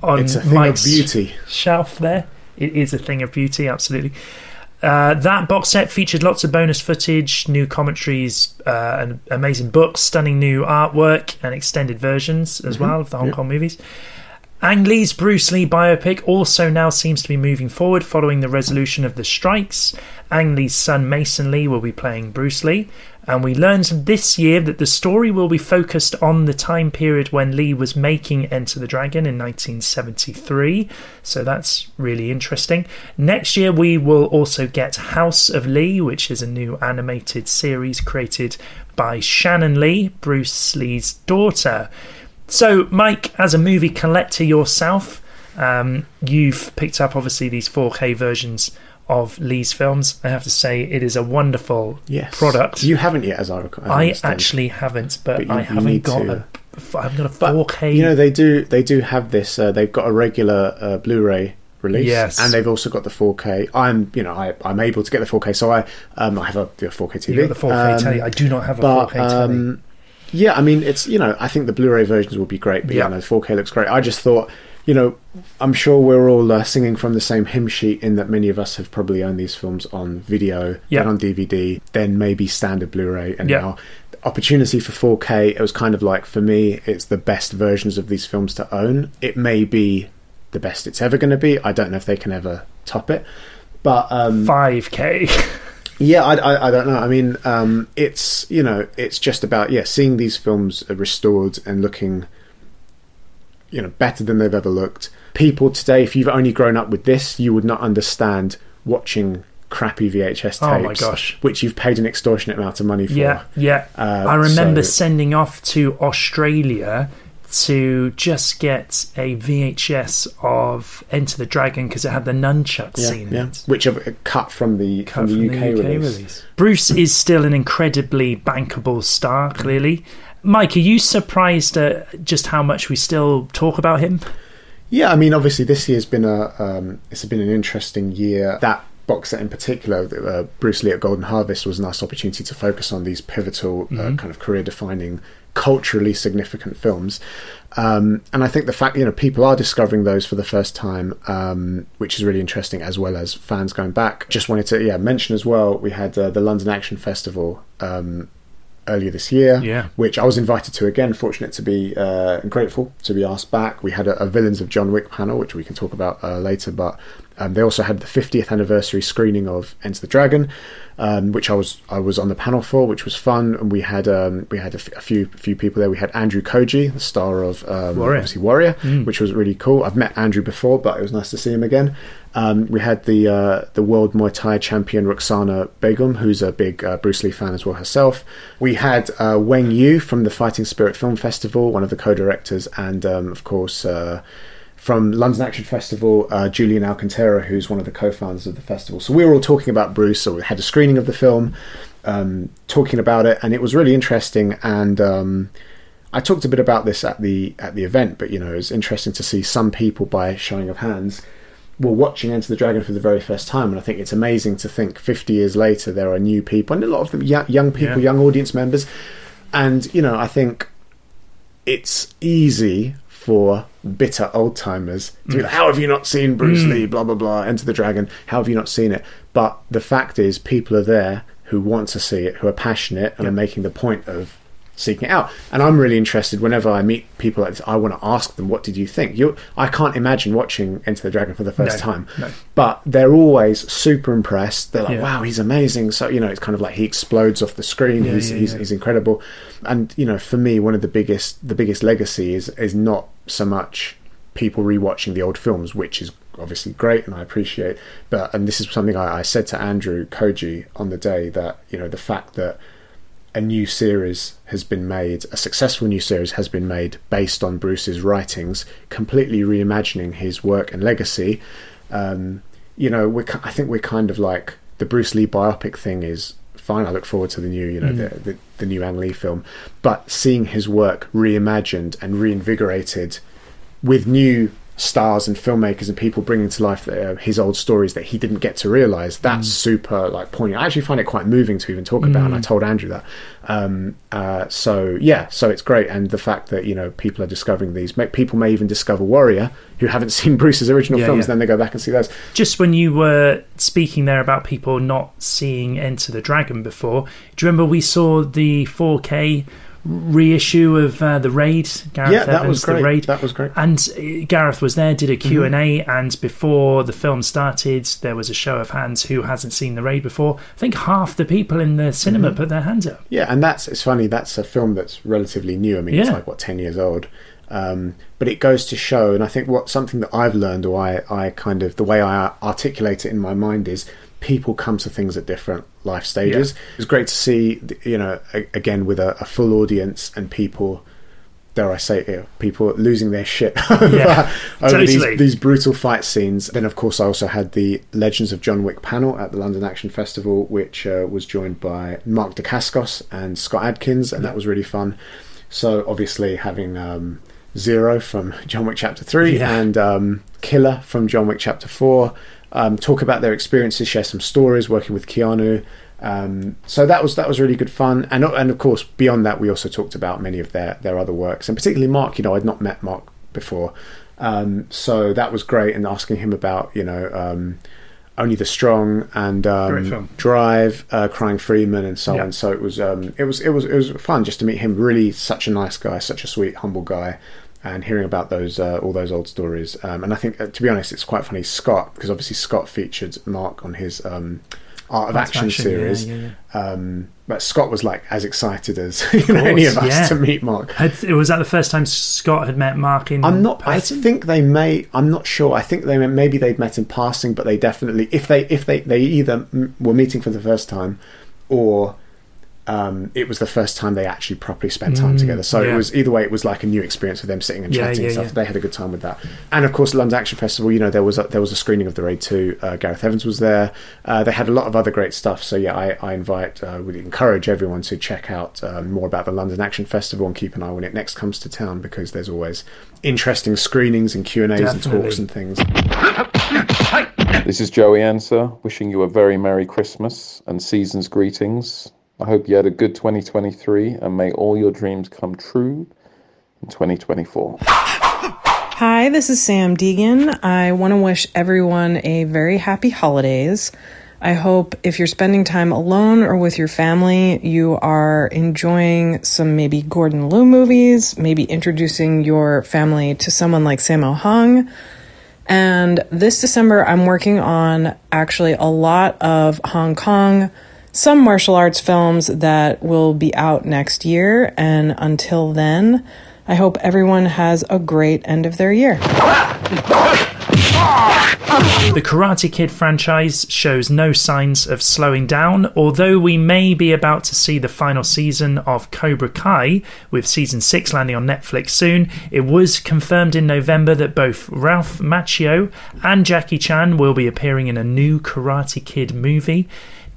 on It's a thing of beauty. shelf there. It is a thing of beauty, absolutely. Uh, that box set featured lots of bonus footage, new commentaries, uh, and amazing books, stunning new artwork, and extended versions as Mhm. well of the Hong Yep. Kong movies. Ang Lee's Bruce Lee biopic also now seems to be moving forward following the resolution of the strikes. Ang Lee's son Mason Lee will be playing Bruce Lee, and we learned this year that the story will be focused on the time period when Lee was making Enter the Dragon in 1973. So that's really interesting. Next year, we will also get House of Lee, which is a new animated series created by Shannon Lee, Bruce Lee's daughter. So, Mike, as a movie collector yourself, um, you've picked up obviously these 4K versions of Lee's films. I have to say, it is a wonderful Yes. product. You haven't yet, as I recall. I understand. actually haven't, but, But you- I haven't got to. a. I've got a 4K. You know they do they do have this. Uh, they've got a regular uh, Blu-ray release, Yes. and they've also got the 4K. I'm you know I, I'm able to get the 4K, so I um, I have a, the 4K TV. You got the 4K Um, telly. I do not have a but, 4K telly. um, yeah, I mean it's you know I think the Blu-ray versions will be great, but Yeah. yeah, no, 4K looks great. I just thought. You know, I'm sure we're all uh, singing from the same hymn sheet in that many of us have probably owned these films on video, Yeah. then on DVD, then maybe standard Blu-ray, and Yeah. now opportunity for 4K. It was kind of like for me, it's the best versions of these films to own. It may be the best it's ever going to be. I don't know if they can ever top it, but um, 5K. yeah, I, I, I don't know. I mean, um, it's you know, it's just about yeah, seeing these films restored and looking, you know, better than they've ever looked. People today, if you've only grown up with this, you would not understand watching crappy VHS tapes. Oh my gosh. Which you've paid an extortionate amount of money for. Yeah, yeah. Uh, I remember so- sending off to Australia to just get a VHS of Enter the Dragon because it had the nunchuck yeah, scene in yeah. it. which have cut from the Cut from the UK, release. Bruce is still an incredibly bankable star, clearly. Mike, are you surprised at just how much we still talk about him? Yeah, I mean, obviously this year's been a um, it's been an interesting year. That box set in particular, uh, Bruce Lee at Golden Harvest, was a nice opportunity to focus on these pivotal, uh, Mhm. kind of career-defining, culturally significant films. Um, and I think the fact you know people are discovering those for the first time, um, which is really interesting, as well as fans going back. Just wanted to yeah mention as well. We had uh, the London Action Festival. Um, earlier this year, Yeah. which I was invited to again. Fortunate to be uh, and grateful to be asked back. We had a, a Villains of John Wick panel, which we can talk about uh, later. But um, they also had the 50th anniversary screening of Enter the Dragon, um, which I was I was on the panel for, which was fun. And we had um, we had a, f- a few few people there. We had Andrew Koji, the star of um, Warrior. obviously Warrior, Mm. which was really cool. I've met Andrew before, but it was nice to see him again. Um, we had the uh, the world Muay Thai champion Ruqsana Begum, who's a big uh, Bruce Lee fan as well herself. We had uh, Weng Yu from the Fighting Spirit Film Festival, one of the co-directors, and um, of course uh, from London Action Festival, uh, Julian Alcantara, who's one of the co-founders of the festival. So we were all talking about Bruce. So we had a screening of the film, um, talking about it, and it was really interesting. And um, I talked a bit about this at the at the event, but you know, it was interesting to see some people by showing of hands were watching Enter the Dragon for the very first time, and I think it's amazing to think 50 years later there are new people, and a lot of them young, people, Yeah. young audience members, and you know, I think it's easy for bitter old timers to be Mm. like, "How have you not seen Bruce Mm. Lee?" Blah blah blah. Enter the Dragon. How have you not seen it? But the fact is, people are there who want to see it, who are passionate, and are making the point of seeking it out. And I'm really interested whenever I meet people like this. I want to ask them, "What did you think?" You, I can't imagine watching Enter the Dragon for the first No, time, no. but they're always super impressed. They're like, Yeah. "Wow, he's amazing!" So you know, it's kind of like he explodes off the screen. Yeah, he's yeah, he's, he's incredible. And you know, for me, one of the biggest the biggest legacy is is not so much people rewatching the old films, which is obviously great and I appreciate. But and this is something I, I said to Andrew Koji on the day that you know the fact that a new series has been made, a successful new series has been made based on Bruce's writings, completely reimagining his work and legacy. Um, you know, we I think we're kind of like the Bruce Lee biopic thing is fine. I look forward to the new, you know, Mm. the, the the new Ang Lee film. But seeing his work reimagined and reinvigorated with new stars and filmmakers and people bringing to life uh, his old stories that he didn't get to realize. That's super like poignant. I actually find it quite moving to even talk about and i Mm. told andrew that. Um, uh, so yeah so it's great. And the fact that you know people are discovering these may, people may even discover warrior who haven't seen bruce's original Yeah, films yeah. then they go back and see those. Just when you were speaking there about people not seeing Enter the Dragon before, do you remember we saw the 4K reissue of uh, the Raid? Gareth Yeah, that Evans, was great. The Raid. That was great. And uh, Gareth was there, did a Q and A, Mm-hmm. and before the film started, there was a show of hands. Who hasn't seen the Raid before? I think half the people in the cinema Mhm. put their hands up. Yeah, and that's it's funny. That's a film that's relatively new. I mean, it's like what ten years old, um, but it goes to show. And I think what something that I've learned, or I, I kind of the way I articulate it in my mind is people come to things at different life stages. Yeah. It was great to see, you know, a, again with a, a full audience and people. Dare I say it? People losing their shit over, Yeah, over totally. these, these brutal fight scenes. Then, of course, I also had the Legends of John Wick panel at the London Action Festival, which uh, was joined by Mark Dacascos and Scott Adkins, and that was really fun. So, obviously, having um, Zero from John Wick Chapter 3 Yeah. and um, Killa from John Wick Chapter 4 um, talk about their experiences, share some stories working with Keanu. Um, so that was that was really good fun, and and of course beyond that, we also talked about many of their their other works, and particularly Mark. You know, I'd not met Mark before, um, so that was great. And asking him about you know um, only the strong and um. Drive, uh, Crying Freeman, and so Yeah. on. So it was um, it was it was it was fun just to meet him. Really, such a nice guy, such a sweet, humble guy. And hearing about those uh, all those old stories, um, and I think uh, to be honest, it's quite funny. Scott, because obviously Scott featured Mark on his um, Art of Art Action, Action, yeah, series, yeah, Um, but Scott was like as excited as you know, any of us yeah. to meet Mark. Had, was that the first time Scott had met Mark in I'm not. I think they may. I'm not sure. I think they maybe they'd met in passing, but they definitely if they if they they either were meeting for the first time, or um, it was the first time they actually properly spent time Mm, together. So yeah. it was either way. It was like a new experience with them sitting and chatting yeah, and stuff. yeah. They had a good time with that. And of course, London Action Festival. You know, there was a, there was a screening of the Raid Two. Uh, Gareth Evans was there. Uh, they had a lot of other great stuff. So yeah, I, I invite, uh, would encourage everyone to check out um, more about the London Action Festival and keep an eye when it next comes to town because there's always interesting screenings and Q and A's and talks and things. This is Joey Ansah, wishing you a very Merry Christmas and season's greetings. I hope you had a good 2023 and may all your dreams come true in 2024. Hi, this is Samm Deighan. I want to wish everyone a very happy holidays. I hope if you're spending time alone or with your family, you are enjoying some maybe Gordon Liu movies, maybe introducing your family to someone like Sammo Hung. And this December, I'm working on actually a lot of Hong Kong, some martial arts films that will be out next year. And until then, I hope everyone has a great end of their year. The Karate Kid franchise shows no signs of slowing down, although we may be about to see the final season of Cobra Kai, with season 6 landing on Netflix soon. It was confirmed in November that both Ralph Macchio and Jackie Chan will be appearing in a new Karate Kid movie.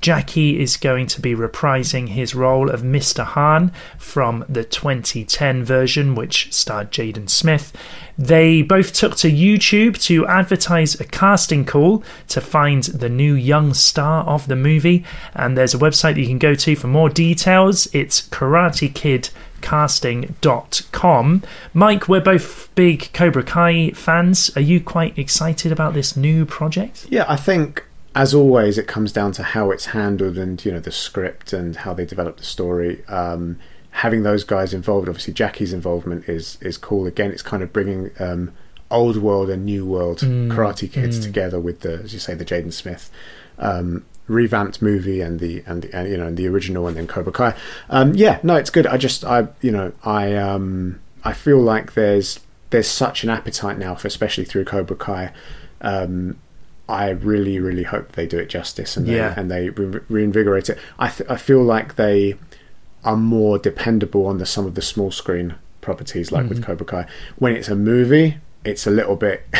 Jackie is going to be reprising his role of Mr. Han from the 2010 version, which starred Jaden Smith. They both took to YouTube to advertise a casting call to find the new young star of the movie, and there's a website that you can go to for more details. It's Karate Kid karatekidcasting.com. Mike, we're both big Cobra Kai fans. Are you quite excited about this new project? Yeah, I think as always, it comes down to how it's handled and you know the script and how they develop the story. Um, having those guys involved, obviously Jackie's involvement is is cool. Again, it's kind of bringing um, old world and new world Mm, Karate Kids mm. together with the, as you say, the Jaden Smith. Um, revamped movie and the and the and, you know and the original and then Cobra Kai. Um, yeah, no, it's good. I just I you know I um I feel like there's there's such an appetite now for especially through Cobra Kai. Um, I really really hope they do it justice and they, Yeah. and they re- reinvigorate it. I th- I feel like they are more dependable on the some of the small screen properties like with Mhm. Cobra Kai. When it's a movie, it's a little bit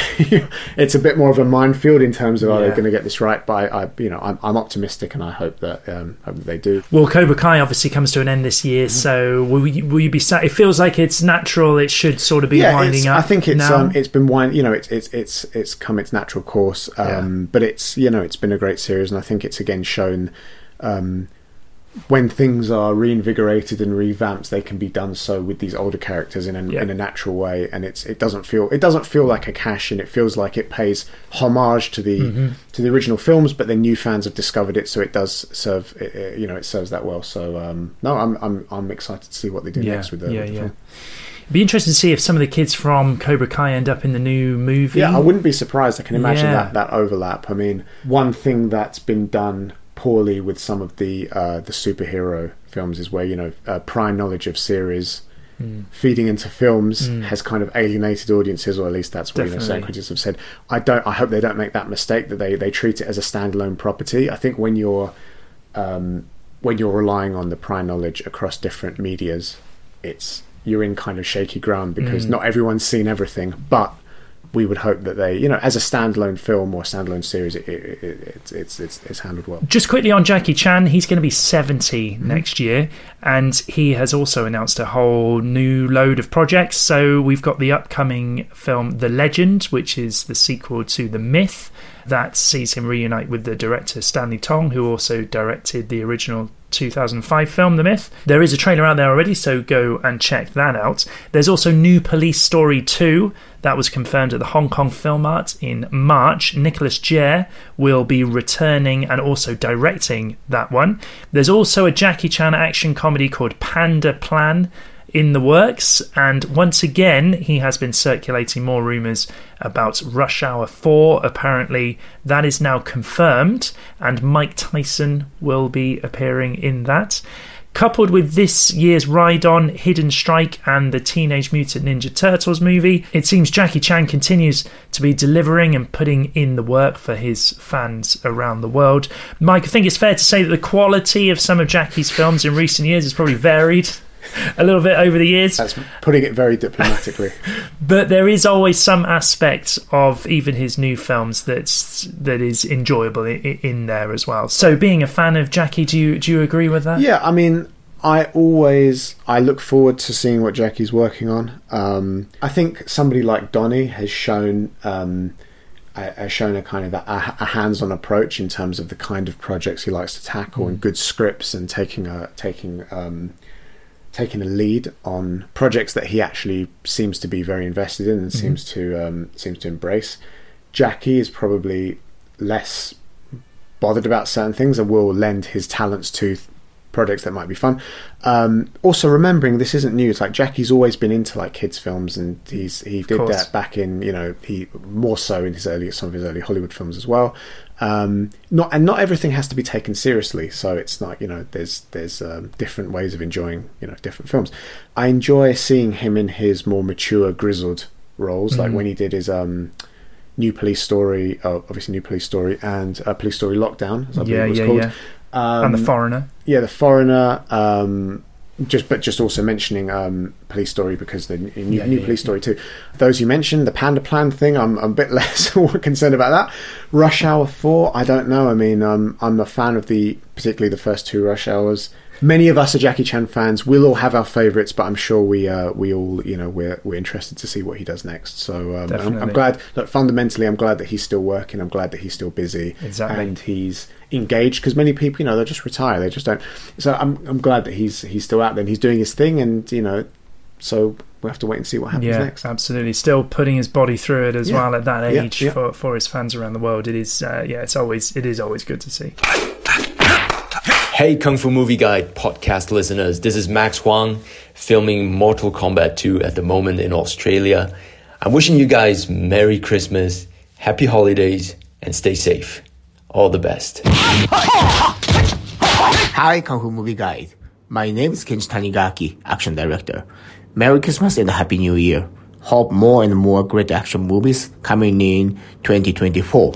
it's a bit more of a minefield in terms of are they going to get this right but I, I you know I'm, I'm optimistic and I hope that um, hope that they do Well, Cobra Kai obviously comes to an end this year, Mm-hmm. so will you, will you be? Sa- it feels like it's natural. It should sort of be yeah, winding up. I think it's now. um, it's been wind, you know, it's it's it's it's come its natural course. Um, But it's you know, it's been a great series, and I think it's again shown um, when things are reinvigorated and revamped, they can be done so with these older characters in a Yeah. in a natural way, and it's it doesn't feel it doesn't feel like a cash in. It feels like it pays homage to the Mhm. to the original films, but then new fans have discovered it, so it does serve it, it- you know it serves that well. So um, no, I'm I'm I'm excited to see what they do yeah, next with the, yeah, with the yeah. film. It'd be interesting to see if some of the kids from Cobra Kai end up in the new movie. Yeah, I wouldn't be surprised. I can imagine Yeah. that that overlap. I mean, one thing that's been done poorly with some of the uh, the superhero films is where you know uh, prior knowledge of series Mm. feeding into films Mm. has kind of alienated audiences, or at least that's what you know, critics have said. I don't. I hope they don't make that mistake that they they treat it as a standalone property. I think when you're um, when you're relying on the prior knowledge across different medias, it's you're in kind of shaky ground because Mm. not everyone's seen everything. But we would hope that they, you know, as a standalone film or standalone series, it, it, it, it's it's it's it's handled well. Just quickly on Jackie Chan, he's going to be 70 Mm-hmm. next year, and he has also announced a whole new load of projects. So we've got the upcoming film The Legend, which is the sequel to The Myth, that sees him reunite with the director Stanley Tong, who also directed the original 2005 film The Myth. There is a trailer out there already, so go and check that out. There's also New Police Story 2 that was confirmed at the Hong Kong Film Art in March. Nicholas Tse will be returning and also directing that one. There's also a Jackie Chan action comedy called Panda Plan in the works, and once again, he has been circulating more rumours about Rush Hour 4. Apparently, that is now confirmed, and Mike Tyson will be appearing in that. Coupled with this year's ride on Hidden Strike and the Teenage Mutant Ninja Turtles movie, it seems Jackie Chan continues to be delivering and putting in the work for his fans around the world. Mike, I think it's fair to say that the quality of some of Jackie's films in recent years has probably varied a little bit over the years. That's putting it very diplomatically. But there is always some aspect of even his new films that's that is enjoyable in, in there as well. So, being a fan of Jackie, do you do you agree with that? Yeah, I mean, I always I look forward to seeing what Jackie's working on. Um, I think somebody like Donnie has shown um, a- has shown a kind of a, a hands-on approach in terms of the kind of projects he likes to tackle and good scripts and taking a taking um, taking a lead on projects that he actually seems to be very invested in and Mhm. seems to um, seems to embrace. Jackie is probably less bothered about certain things and will lend his talents to th- projects that might be fun. Um, also, remembering this isn't new. It's like Jackie's always been into like kids films, and he's he did that back in you know he more so in his early some of his early Hollywood films as well. Um, not and not everything has to be taken seriously. So it's not you know there's there's um, different ways of enjoying you know different films. I enjoy seeing him in his more mature, grizzled roles, like Mhm. when he did his um, New Police Story, uh, obviously New Police Story, and uh, Police Story Lockdown, as I believe Yeah, it was yeah, called. yeah. And The Foreigner. Yeah, The Foreigner. Just but just also mentioning um, Police Story because the new, Yeah, new yeah, Police Story too. Those you mentioned, the Panda Plan thing, I'm, I'm a bit less concerned about that. Rush Hour Four, I don't know. I mean, um, I'm a fan of the particularly the first two Rush Hours. Many of us are Jackie Chan fans. We'll all have our favourites, but I'm sure we uh, we all you know we're we're interested to see what he does next. So um, I'm, I'm glad. Look, fundamentally, I'm glad that he's still working. I'm glad that he's still busy Exactly. and he's engaged because many people, you know, they just retire. They just don't. So I'm I'm glad that he's he's still out there. and He's doing his thing, and you know, so we have to wait and see what happens yeah, next. absolutely. Still putting his body through it as Yeah. well at that Yeah, age yeah. for for his fans around the world. It is, uh, yeah, it's always it is always good to see. Hey Kung Fu Movie Guide podcast listeners, this is Max Huang filming Mortal Kombat 2 at the moment in Australia. I'm wishing you guys Merry Christmas, Happy Holidays, and stay safe. All the best. Hi, Kung Fu Movie Guide. My name is Kenji Tanigaki, Action Director. Merry Christmas and a Happy New Year. Hope more and more great action movies coming in 2024.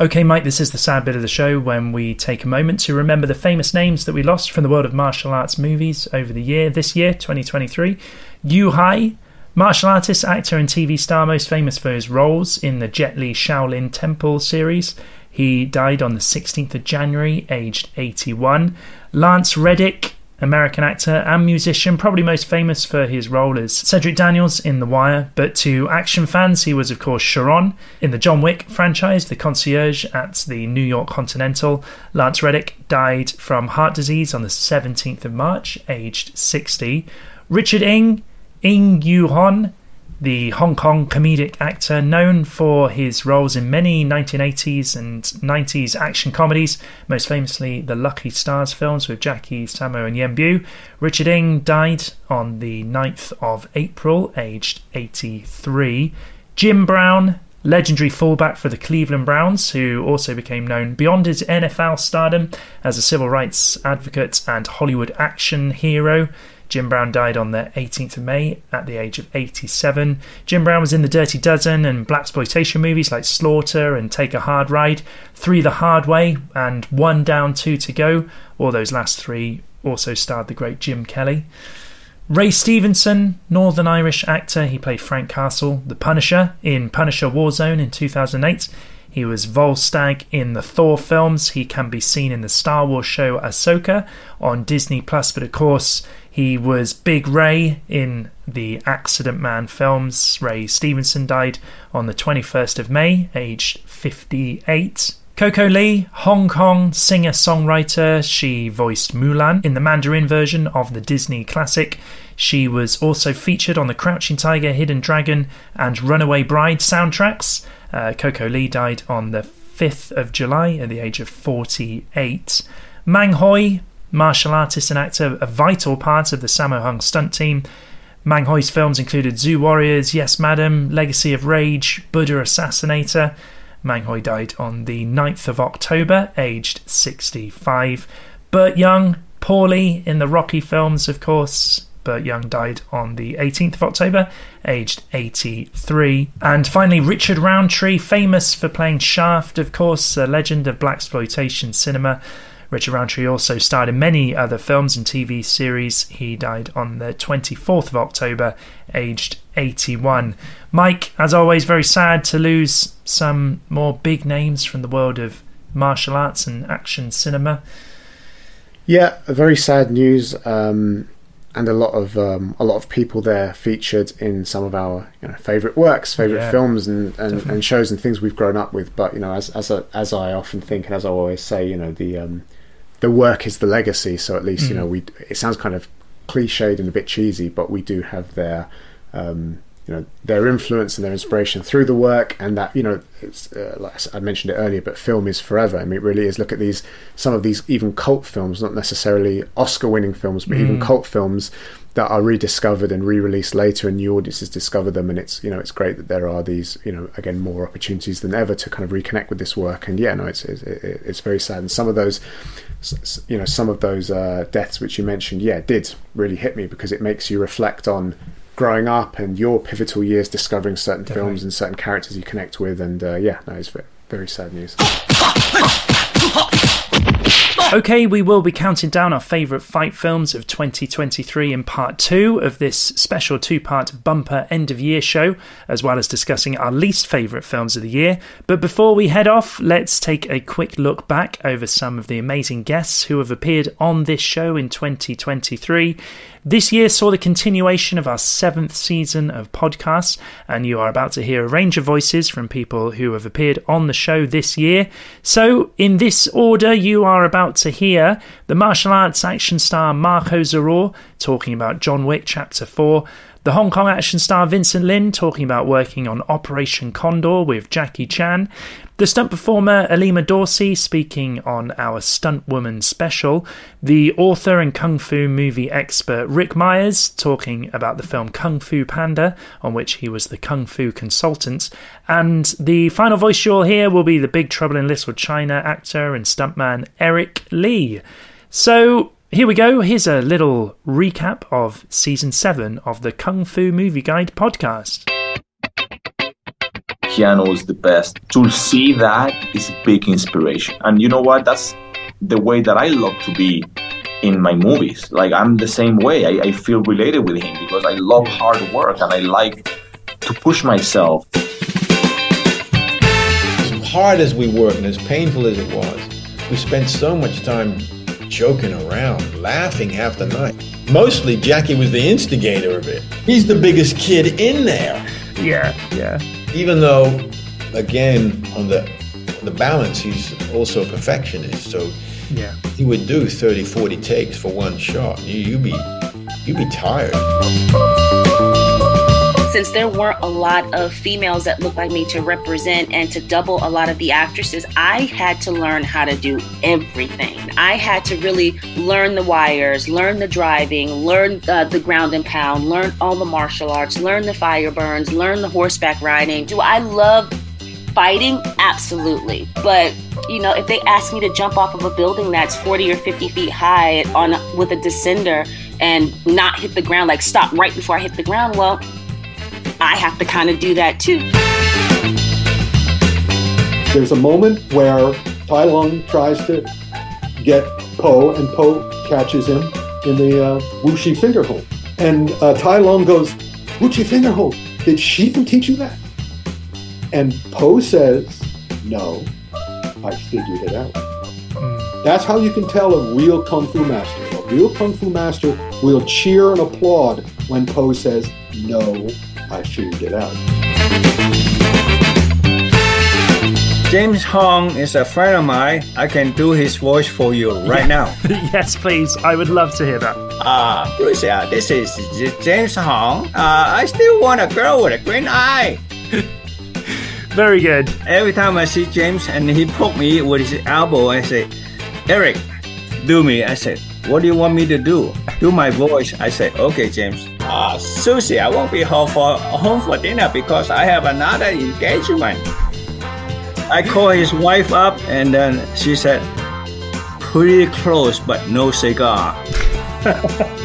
Okay, Mike, this is the sad bit of the show when we take a moment to remember the famous names that we lost from the world of martial arts movies over the year, this year, 2023. Yu Hai, Martial artist, actor, and TV star, most famous for his roles in the Jet Li Shaolin Temple series. He died on the 16th of January, aged 81. Lance Reddick, American actor and musician, probably most famous for his role as Cedric Daniels in The Wire, but to action fans, he was, of course, Charon in the John Wick franchise, the concierge at the New York Continental. Lance Reddick died from heart disease on the 17th of March, aged 60. Richard Ng, Ing Yu Hon, the Hong Kong comedic actor known for his roles in many 1980s and 90s action comedies, most famously the Lucky Stars films with Jackie Sammo and Yuen Biao. Richard Ng died on the 9th of April, aged 83. Jim Brown, legendary fullback for the Cleveland Browns, who also became known beyond his NFL stardom as a civil rights advocate and Hollywood action hero. Jim Brown died on the 18th of May at the age of 87. Jim Brown was in the Dirty Dozen and blaxploitation movies like Slaughter and Take a Hard Ride, Three the Hard Way, and One Down, Two to Go. All those last three also starred the great Jim Kelly. Ray Stevenson, Northern Irish actor, he played Frank Castle, the Punisher in Punisher Warzone in 2008. He was Volstagg in the Thor films. He can be seen in the Star Wars show Ahsoka on Disney Plus, but of course, he was Big Ray in the Accident Man films. Ray Stevenson died on the 21st of May, aged 58. Coco Lee, Hong Kong singer songwriter, she voiced Mulan in the Mandarin version of the Disney classic. She was also featured on the Crouching Tiger, Hidden Dragon, and Runaway Bride soundtracks. Uh, Coco Lee died on the 5th of July at the age of 48. Mang Hoi, martial artist and actor, a vital part of the Sammo Hung stunt team. Mang Hoi's films included Zu Warriors, Yes Madam, Legacy of Rage, Buddha Assassinator. Mang Hoi died on the 9th of October, aged 65. Burt Young, Paulie in the Rocky films, of course. Burt Young died on the 18th of October, aged 83. And finally, Richard Roundtree, famous for playing Shaft, of course, a legend of blaxploitation cinema. Richard Roundtree also starred in many other films and TV series. He died on the 24th of October, aged 81. Mike, as always, very sad to lose some more big names from the world of martial arts and action cinema. Yeah, very sad news, um, and a lot of um, a lot of people there featured in some of our you know, favorite works, favorite Yeah, films, and, and, and shows and things we've grown up with. But you know, as as a, as I often think, and as I always say, you know, the um, the work is the legacy. So at least you Mm. know we. It sounds kind of cliched and a bit cheesy, but we do have their um, you know their influence and their inspiration through the work, and that you know it's uh, like I mentioned it earlier, but film is forever. I mean, it really is. Look at these some of these even cult films, not necessarily Oscar-winning films, but even Mm. cult films that are rediscovered and re-released later, and new audiences discover them. And it's you know it's great that there are these you know again more opportunities than ever to kind of reconnect with this work. And yeah, no, it's it's, it's very sad. And some of those s- s- you know some of those uh, deaths which you mentioned, yeah, did really hit me because it makes you reflect on growing up and your pivotal years discovering certain Definitely. films and certain characters you connect with. And uh, yeah, no, it's very, very sad news. Okay, we will be counting down our favourite fight films of 2023 in part two of this special two part bumper end of year show, as well as discussing our least favourite films of the year. But before we head off, let's take a quick look back over some of the amazing guests who have appeared on this show in 2023. This year saw the continuation of our seventh season of podcasts, and you are about to hear a range of voices from people who have appeared on the show this year. So, in this order, you are about to hear the martial arts action star Marko Zaror talking about John Wick Chapter 4. The Hong Kong action star Vincent Lyn talking about working on Operation Condor with Jackie Chan. The stunt performer Alyma Dorsey speaking on our Stunt Woman special. The author and Kung Fu movie expert Ric Meyers talking about the film Kung Fu Panda, on which he was the Kung Fu consultant. And the final voice you'll hear will be the Big Trouble in Little China actor and stuntman Eric Lee. So here we go. Here's a little recap of season seven of the Kung Fu Movie Guide podcast. Keanu is the best. To see that is a big inspiration. And you know what? That's the way that I love to be in my movies. Like I'm the same way. I, I feel related with him because I love hard work and I like to push myself. As hard as we worked and as painful as it was, we spent so much time joking around, laughing half the night. Mostly Jackie was the instigator of it. He's the biggest kid in there. Yeah, yeah. Even though, again, on the on the balance, he's also a perfectionist. So yeah, he would do 30, 40 takes for one shot. You you be you'd be tired. Since there weren't a lot of females that looked like me to represent and to double a lot of the actresses, I had to learn how to do everything. I had to really learn the wires, learn the driving, learn uh, the ground and pound, learn all the martial arts, learn the fire burns, learn the horseback riding. Do I love fighting? Absolutely. But you know, if they ask me to jump off of a building that's 40 or 50 feet high on with a descender and not hit the ground, like stop right before I hit the ground, well, I have to kind of do that too. There's a moment where Tai Lung tries to get Po, and Po catches him in the uh, Wuxi finger hold. And uh, Tai Lung goes, Wuxi finger hold, did Shifu teach you that? And Po says, No, I figured it out. That's how you can tell a real Kung Fu master. A real Kung Fu master will cheer and applaud when Po says, No, I figured it out. James Hong is a friend of mine. I can do his voice for you right now. yes, please. I would love to hear that. Ah, uh, Bruce, uh, this is J- James Hong. Uh, I still want a girl with a green eye. Very good. Every time I see James and he poke me with his elbow, I say, Eric, do me. I said, what do you want me to do? Do my voice. I said, okay, James. Uh, Susie, I won't be home for, home for dinner because I have another engagement. I called his wife up and then she said, pretty close, but no cigar.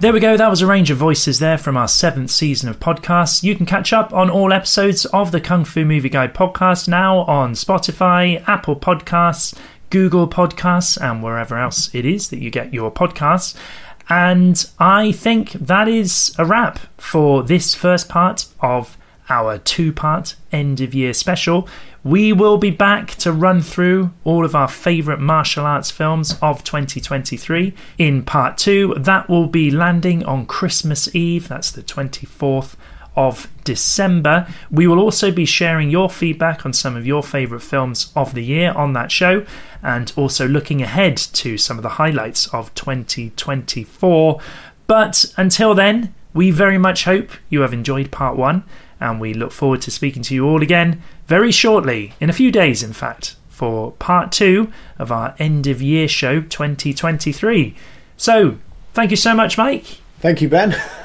There we go. That was a range of voices there from our seventh season of podcasts. You can catch up on all episodes of the Kung Fu Movie Guide podcast now on Spotify, Apple Podcasts, Google Podcasts, and wherever else it is that you get your podcasts. And I think that is a wrap for this first part of our two part end of year special. We will be back to run through all of our favourite martial arts films of 2023 in part two. That will be landing on Christmas Eve, that's the 24th of December. We will also be sharing your feedback on some of your favourite films of the year on that show and also looking ahead to some of the highlights of 2024. But until then, we very much hope you have enjoyed part one and we look forward to speaking to you all again very shortly, in a few days, in fact, for part two of our end of year show 2023. So, thank you so much, Mike. Thank you, Ben.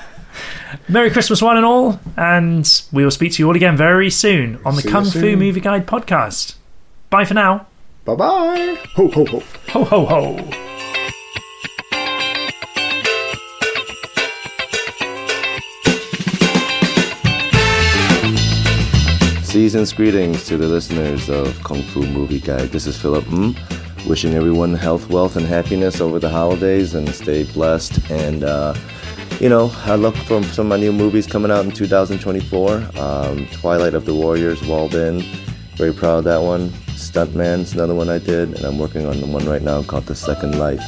Merry Christmas, one and all, and we will speak to you all again very soon on the See you Kung Fu. Movie Guide podcast. Bye for now. Bye bye. Ho, ho, ho. Ho, ho, ho. Season's greetings to the listeners of Kung Fu Movie Guide. This is Philip Ng. Wishing everyone health, wealth, and happiness over the holidays and stay blessed. And, uh, you know, I look for some of my new movies coming out in 2024. Um, Twilight of the Warriors, Walled In. Very proud of that one. Stuntman's another one I did, and I'm working on the one right now called The Second Life.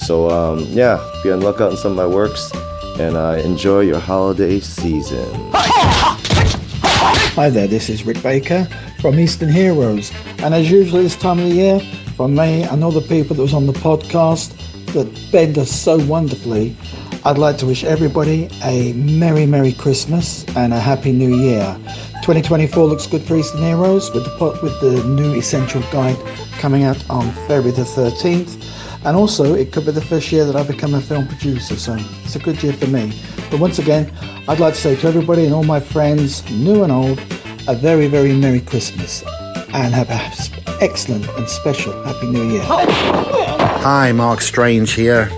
So, um, yeah, be on lookout in some of my works, and uh, enjoy your holiday season. Hi there, this is Rick Baker from Eastern Heroes. And as usual this time of the year, from me and all the people that was on the podcast that bend us so wonderfully, I'd like to wish everybody a Merry, Merry Christmas and a Happy New Year. 2024 looks good for Eastern Heroes with the, with the new Essential Guide coming out on February the 13th. And also, it could be the first year that I become a film producer, so it's a good year for me. But once again, I'd like to say to everybody and all my friends, new and old, a very, very Merry Christmas and have an excellent and special Happy New Year. Hi, Mark Strange here.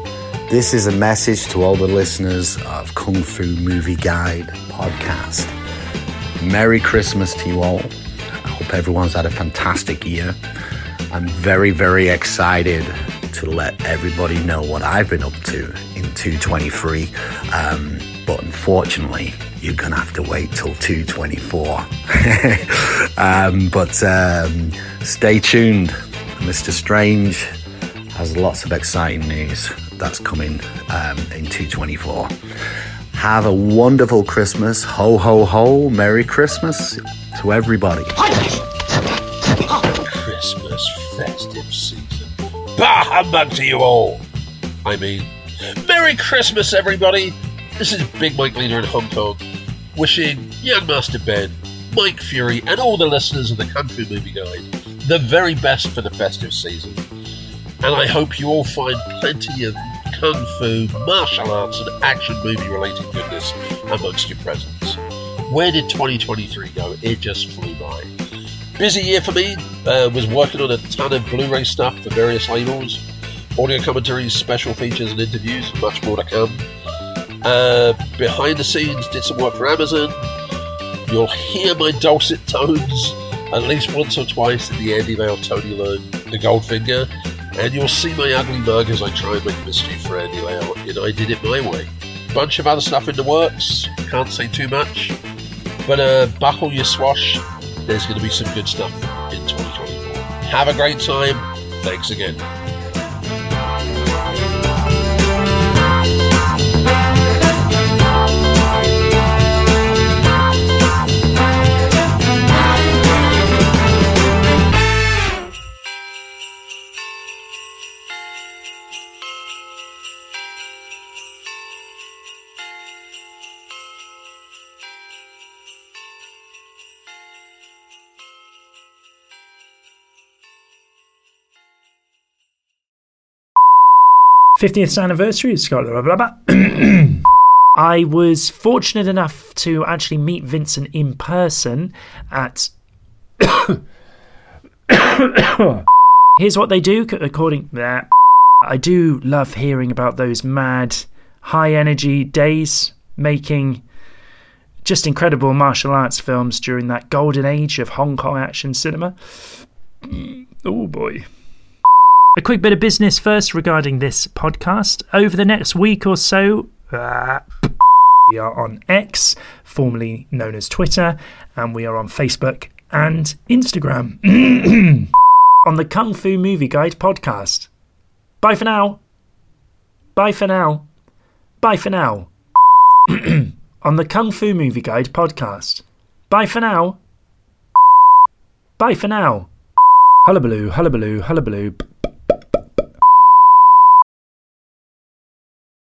This is a message to all the listeners of Kung Fu Movie Guide podcast. Merry Christmas to you all. I hope everyone's had a fantastic year. I'm very, very excited to let everybody know what I've been up to in 223. Um, but unfortunately, you're going to have to wait till 224. um, but um, stay tuned. Mr. Strange has lots of exciting news that's coming um, in 224. Have a wonderful Christmas. Ho, ho, ho. Merry Christmas to everybody. Christmas festive season. Bah humbug to you all! I mean, Merry Christmas, everybody! This is Big Mike Leeder in Hong Kong, wishing Young Master Ben, Mike Fury, and all the listeners of the Kung Fu Movie Guide the very best for the festive season. And I hope you all find plenty of kung fu, martial arts, and action movie related goodness amongst your presents. Where did 2023 go? It just flew by. Busy year for me. Uh, was working on a ton of Blu-ray stuff for various labels, audio commentaries, special features, and interviews. and Much more to come. Uh, behind the scenes, did some work for Amazon. You'll hear my dulcet tones at least once or twice in the Andy Lau Tony Leung, the Goldfinger, and you'll see my ugly mug as I try and make for Andy Lau, and I did it my way. Bunch of other stuff in the works, can't say too much, but uh, buckle your swash, there's going to be some good stuff in 2024. Have a great time, thanks again. 50th anniversary of Scott. Blah, blah, blah. I was fortunate enough to actually meet Vincent in person at. Here's what they do, according. I do love hearing about those mad, high energy days making just incredible martial arts films during that golden age of Hong Kong action cinema. Oh boy. A quick bit of business first regarding this podcast. Over the next week or so, uh, we are on X, formerly known as Twitter, and we are on Facebook and Instagram on the Kung Fu Movie Guide podcast. Bye for now. Bye for now. Bye for now. on the Kung Fu Movie Guide podcast. Bye for now. Bye for now. Hullabaloo, hullabaloo, hullabaloo.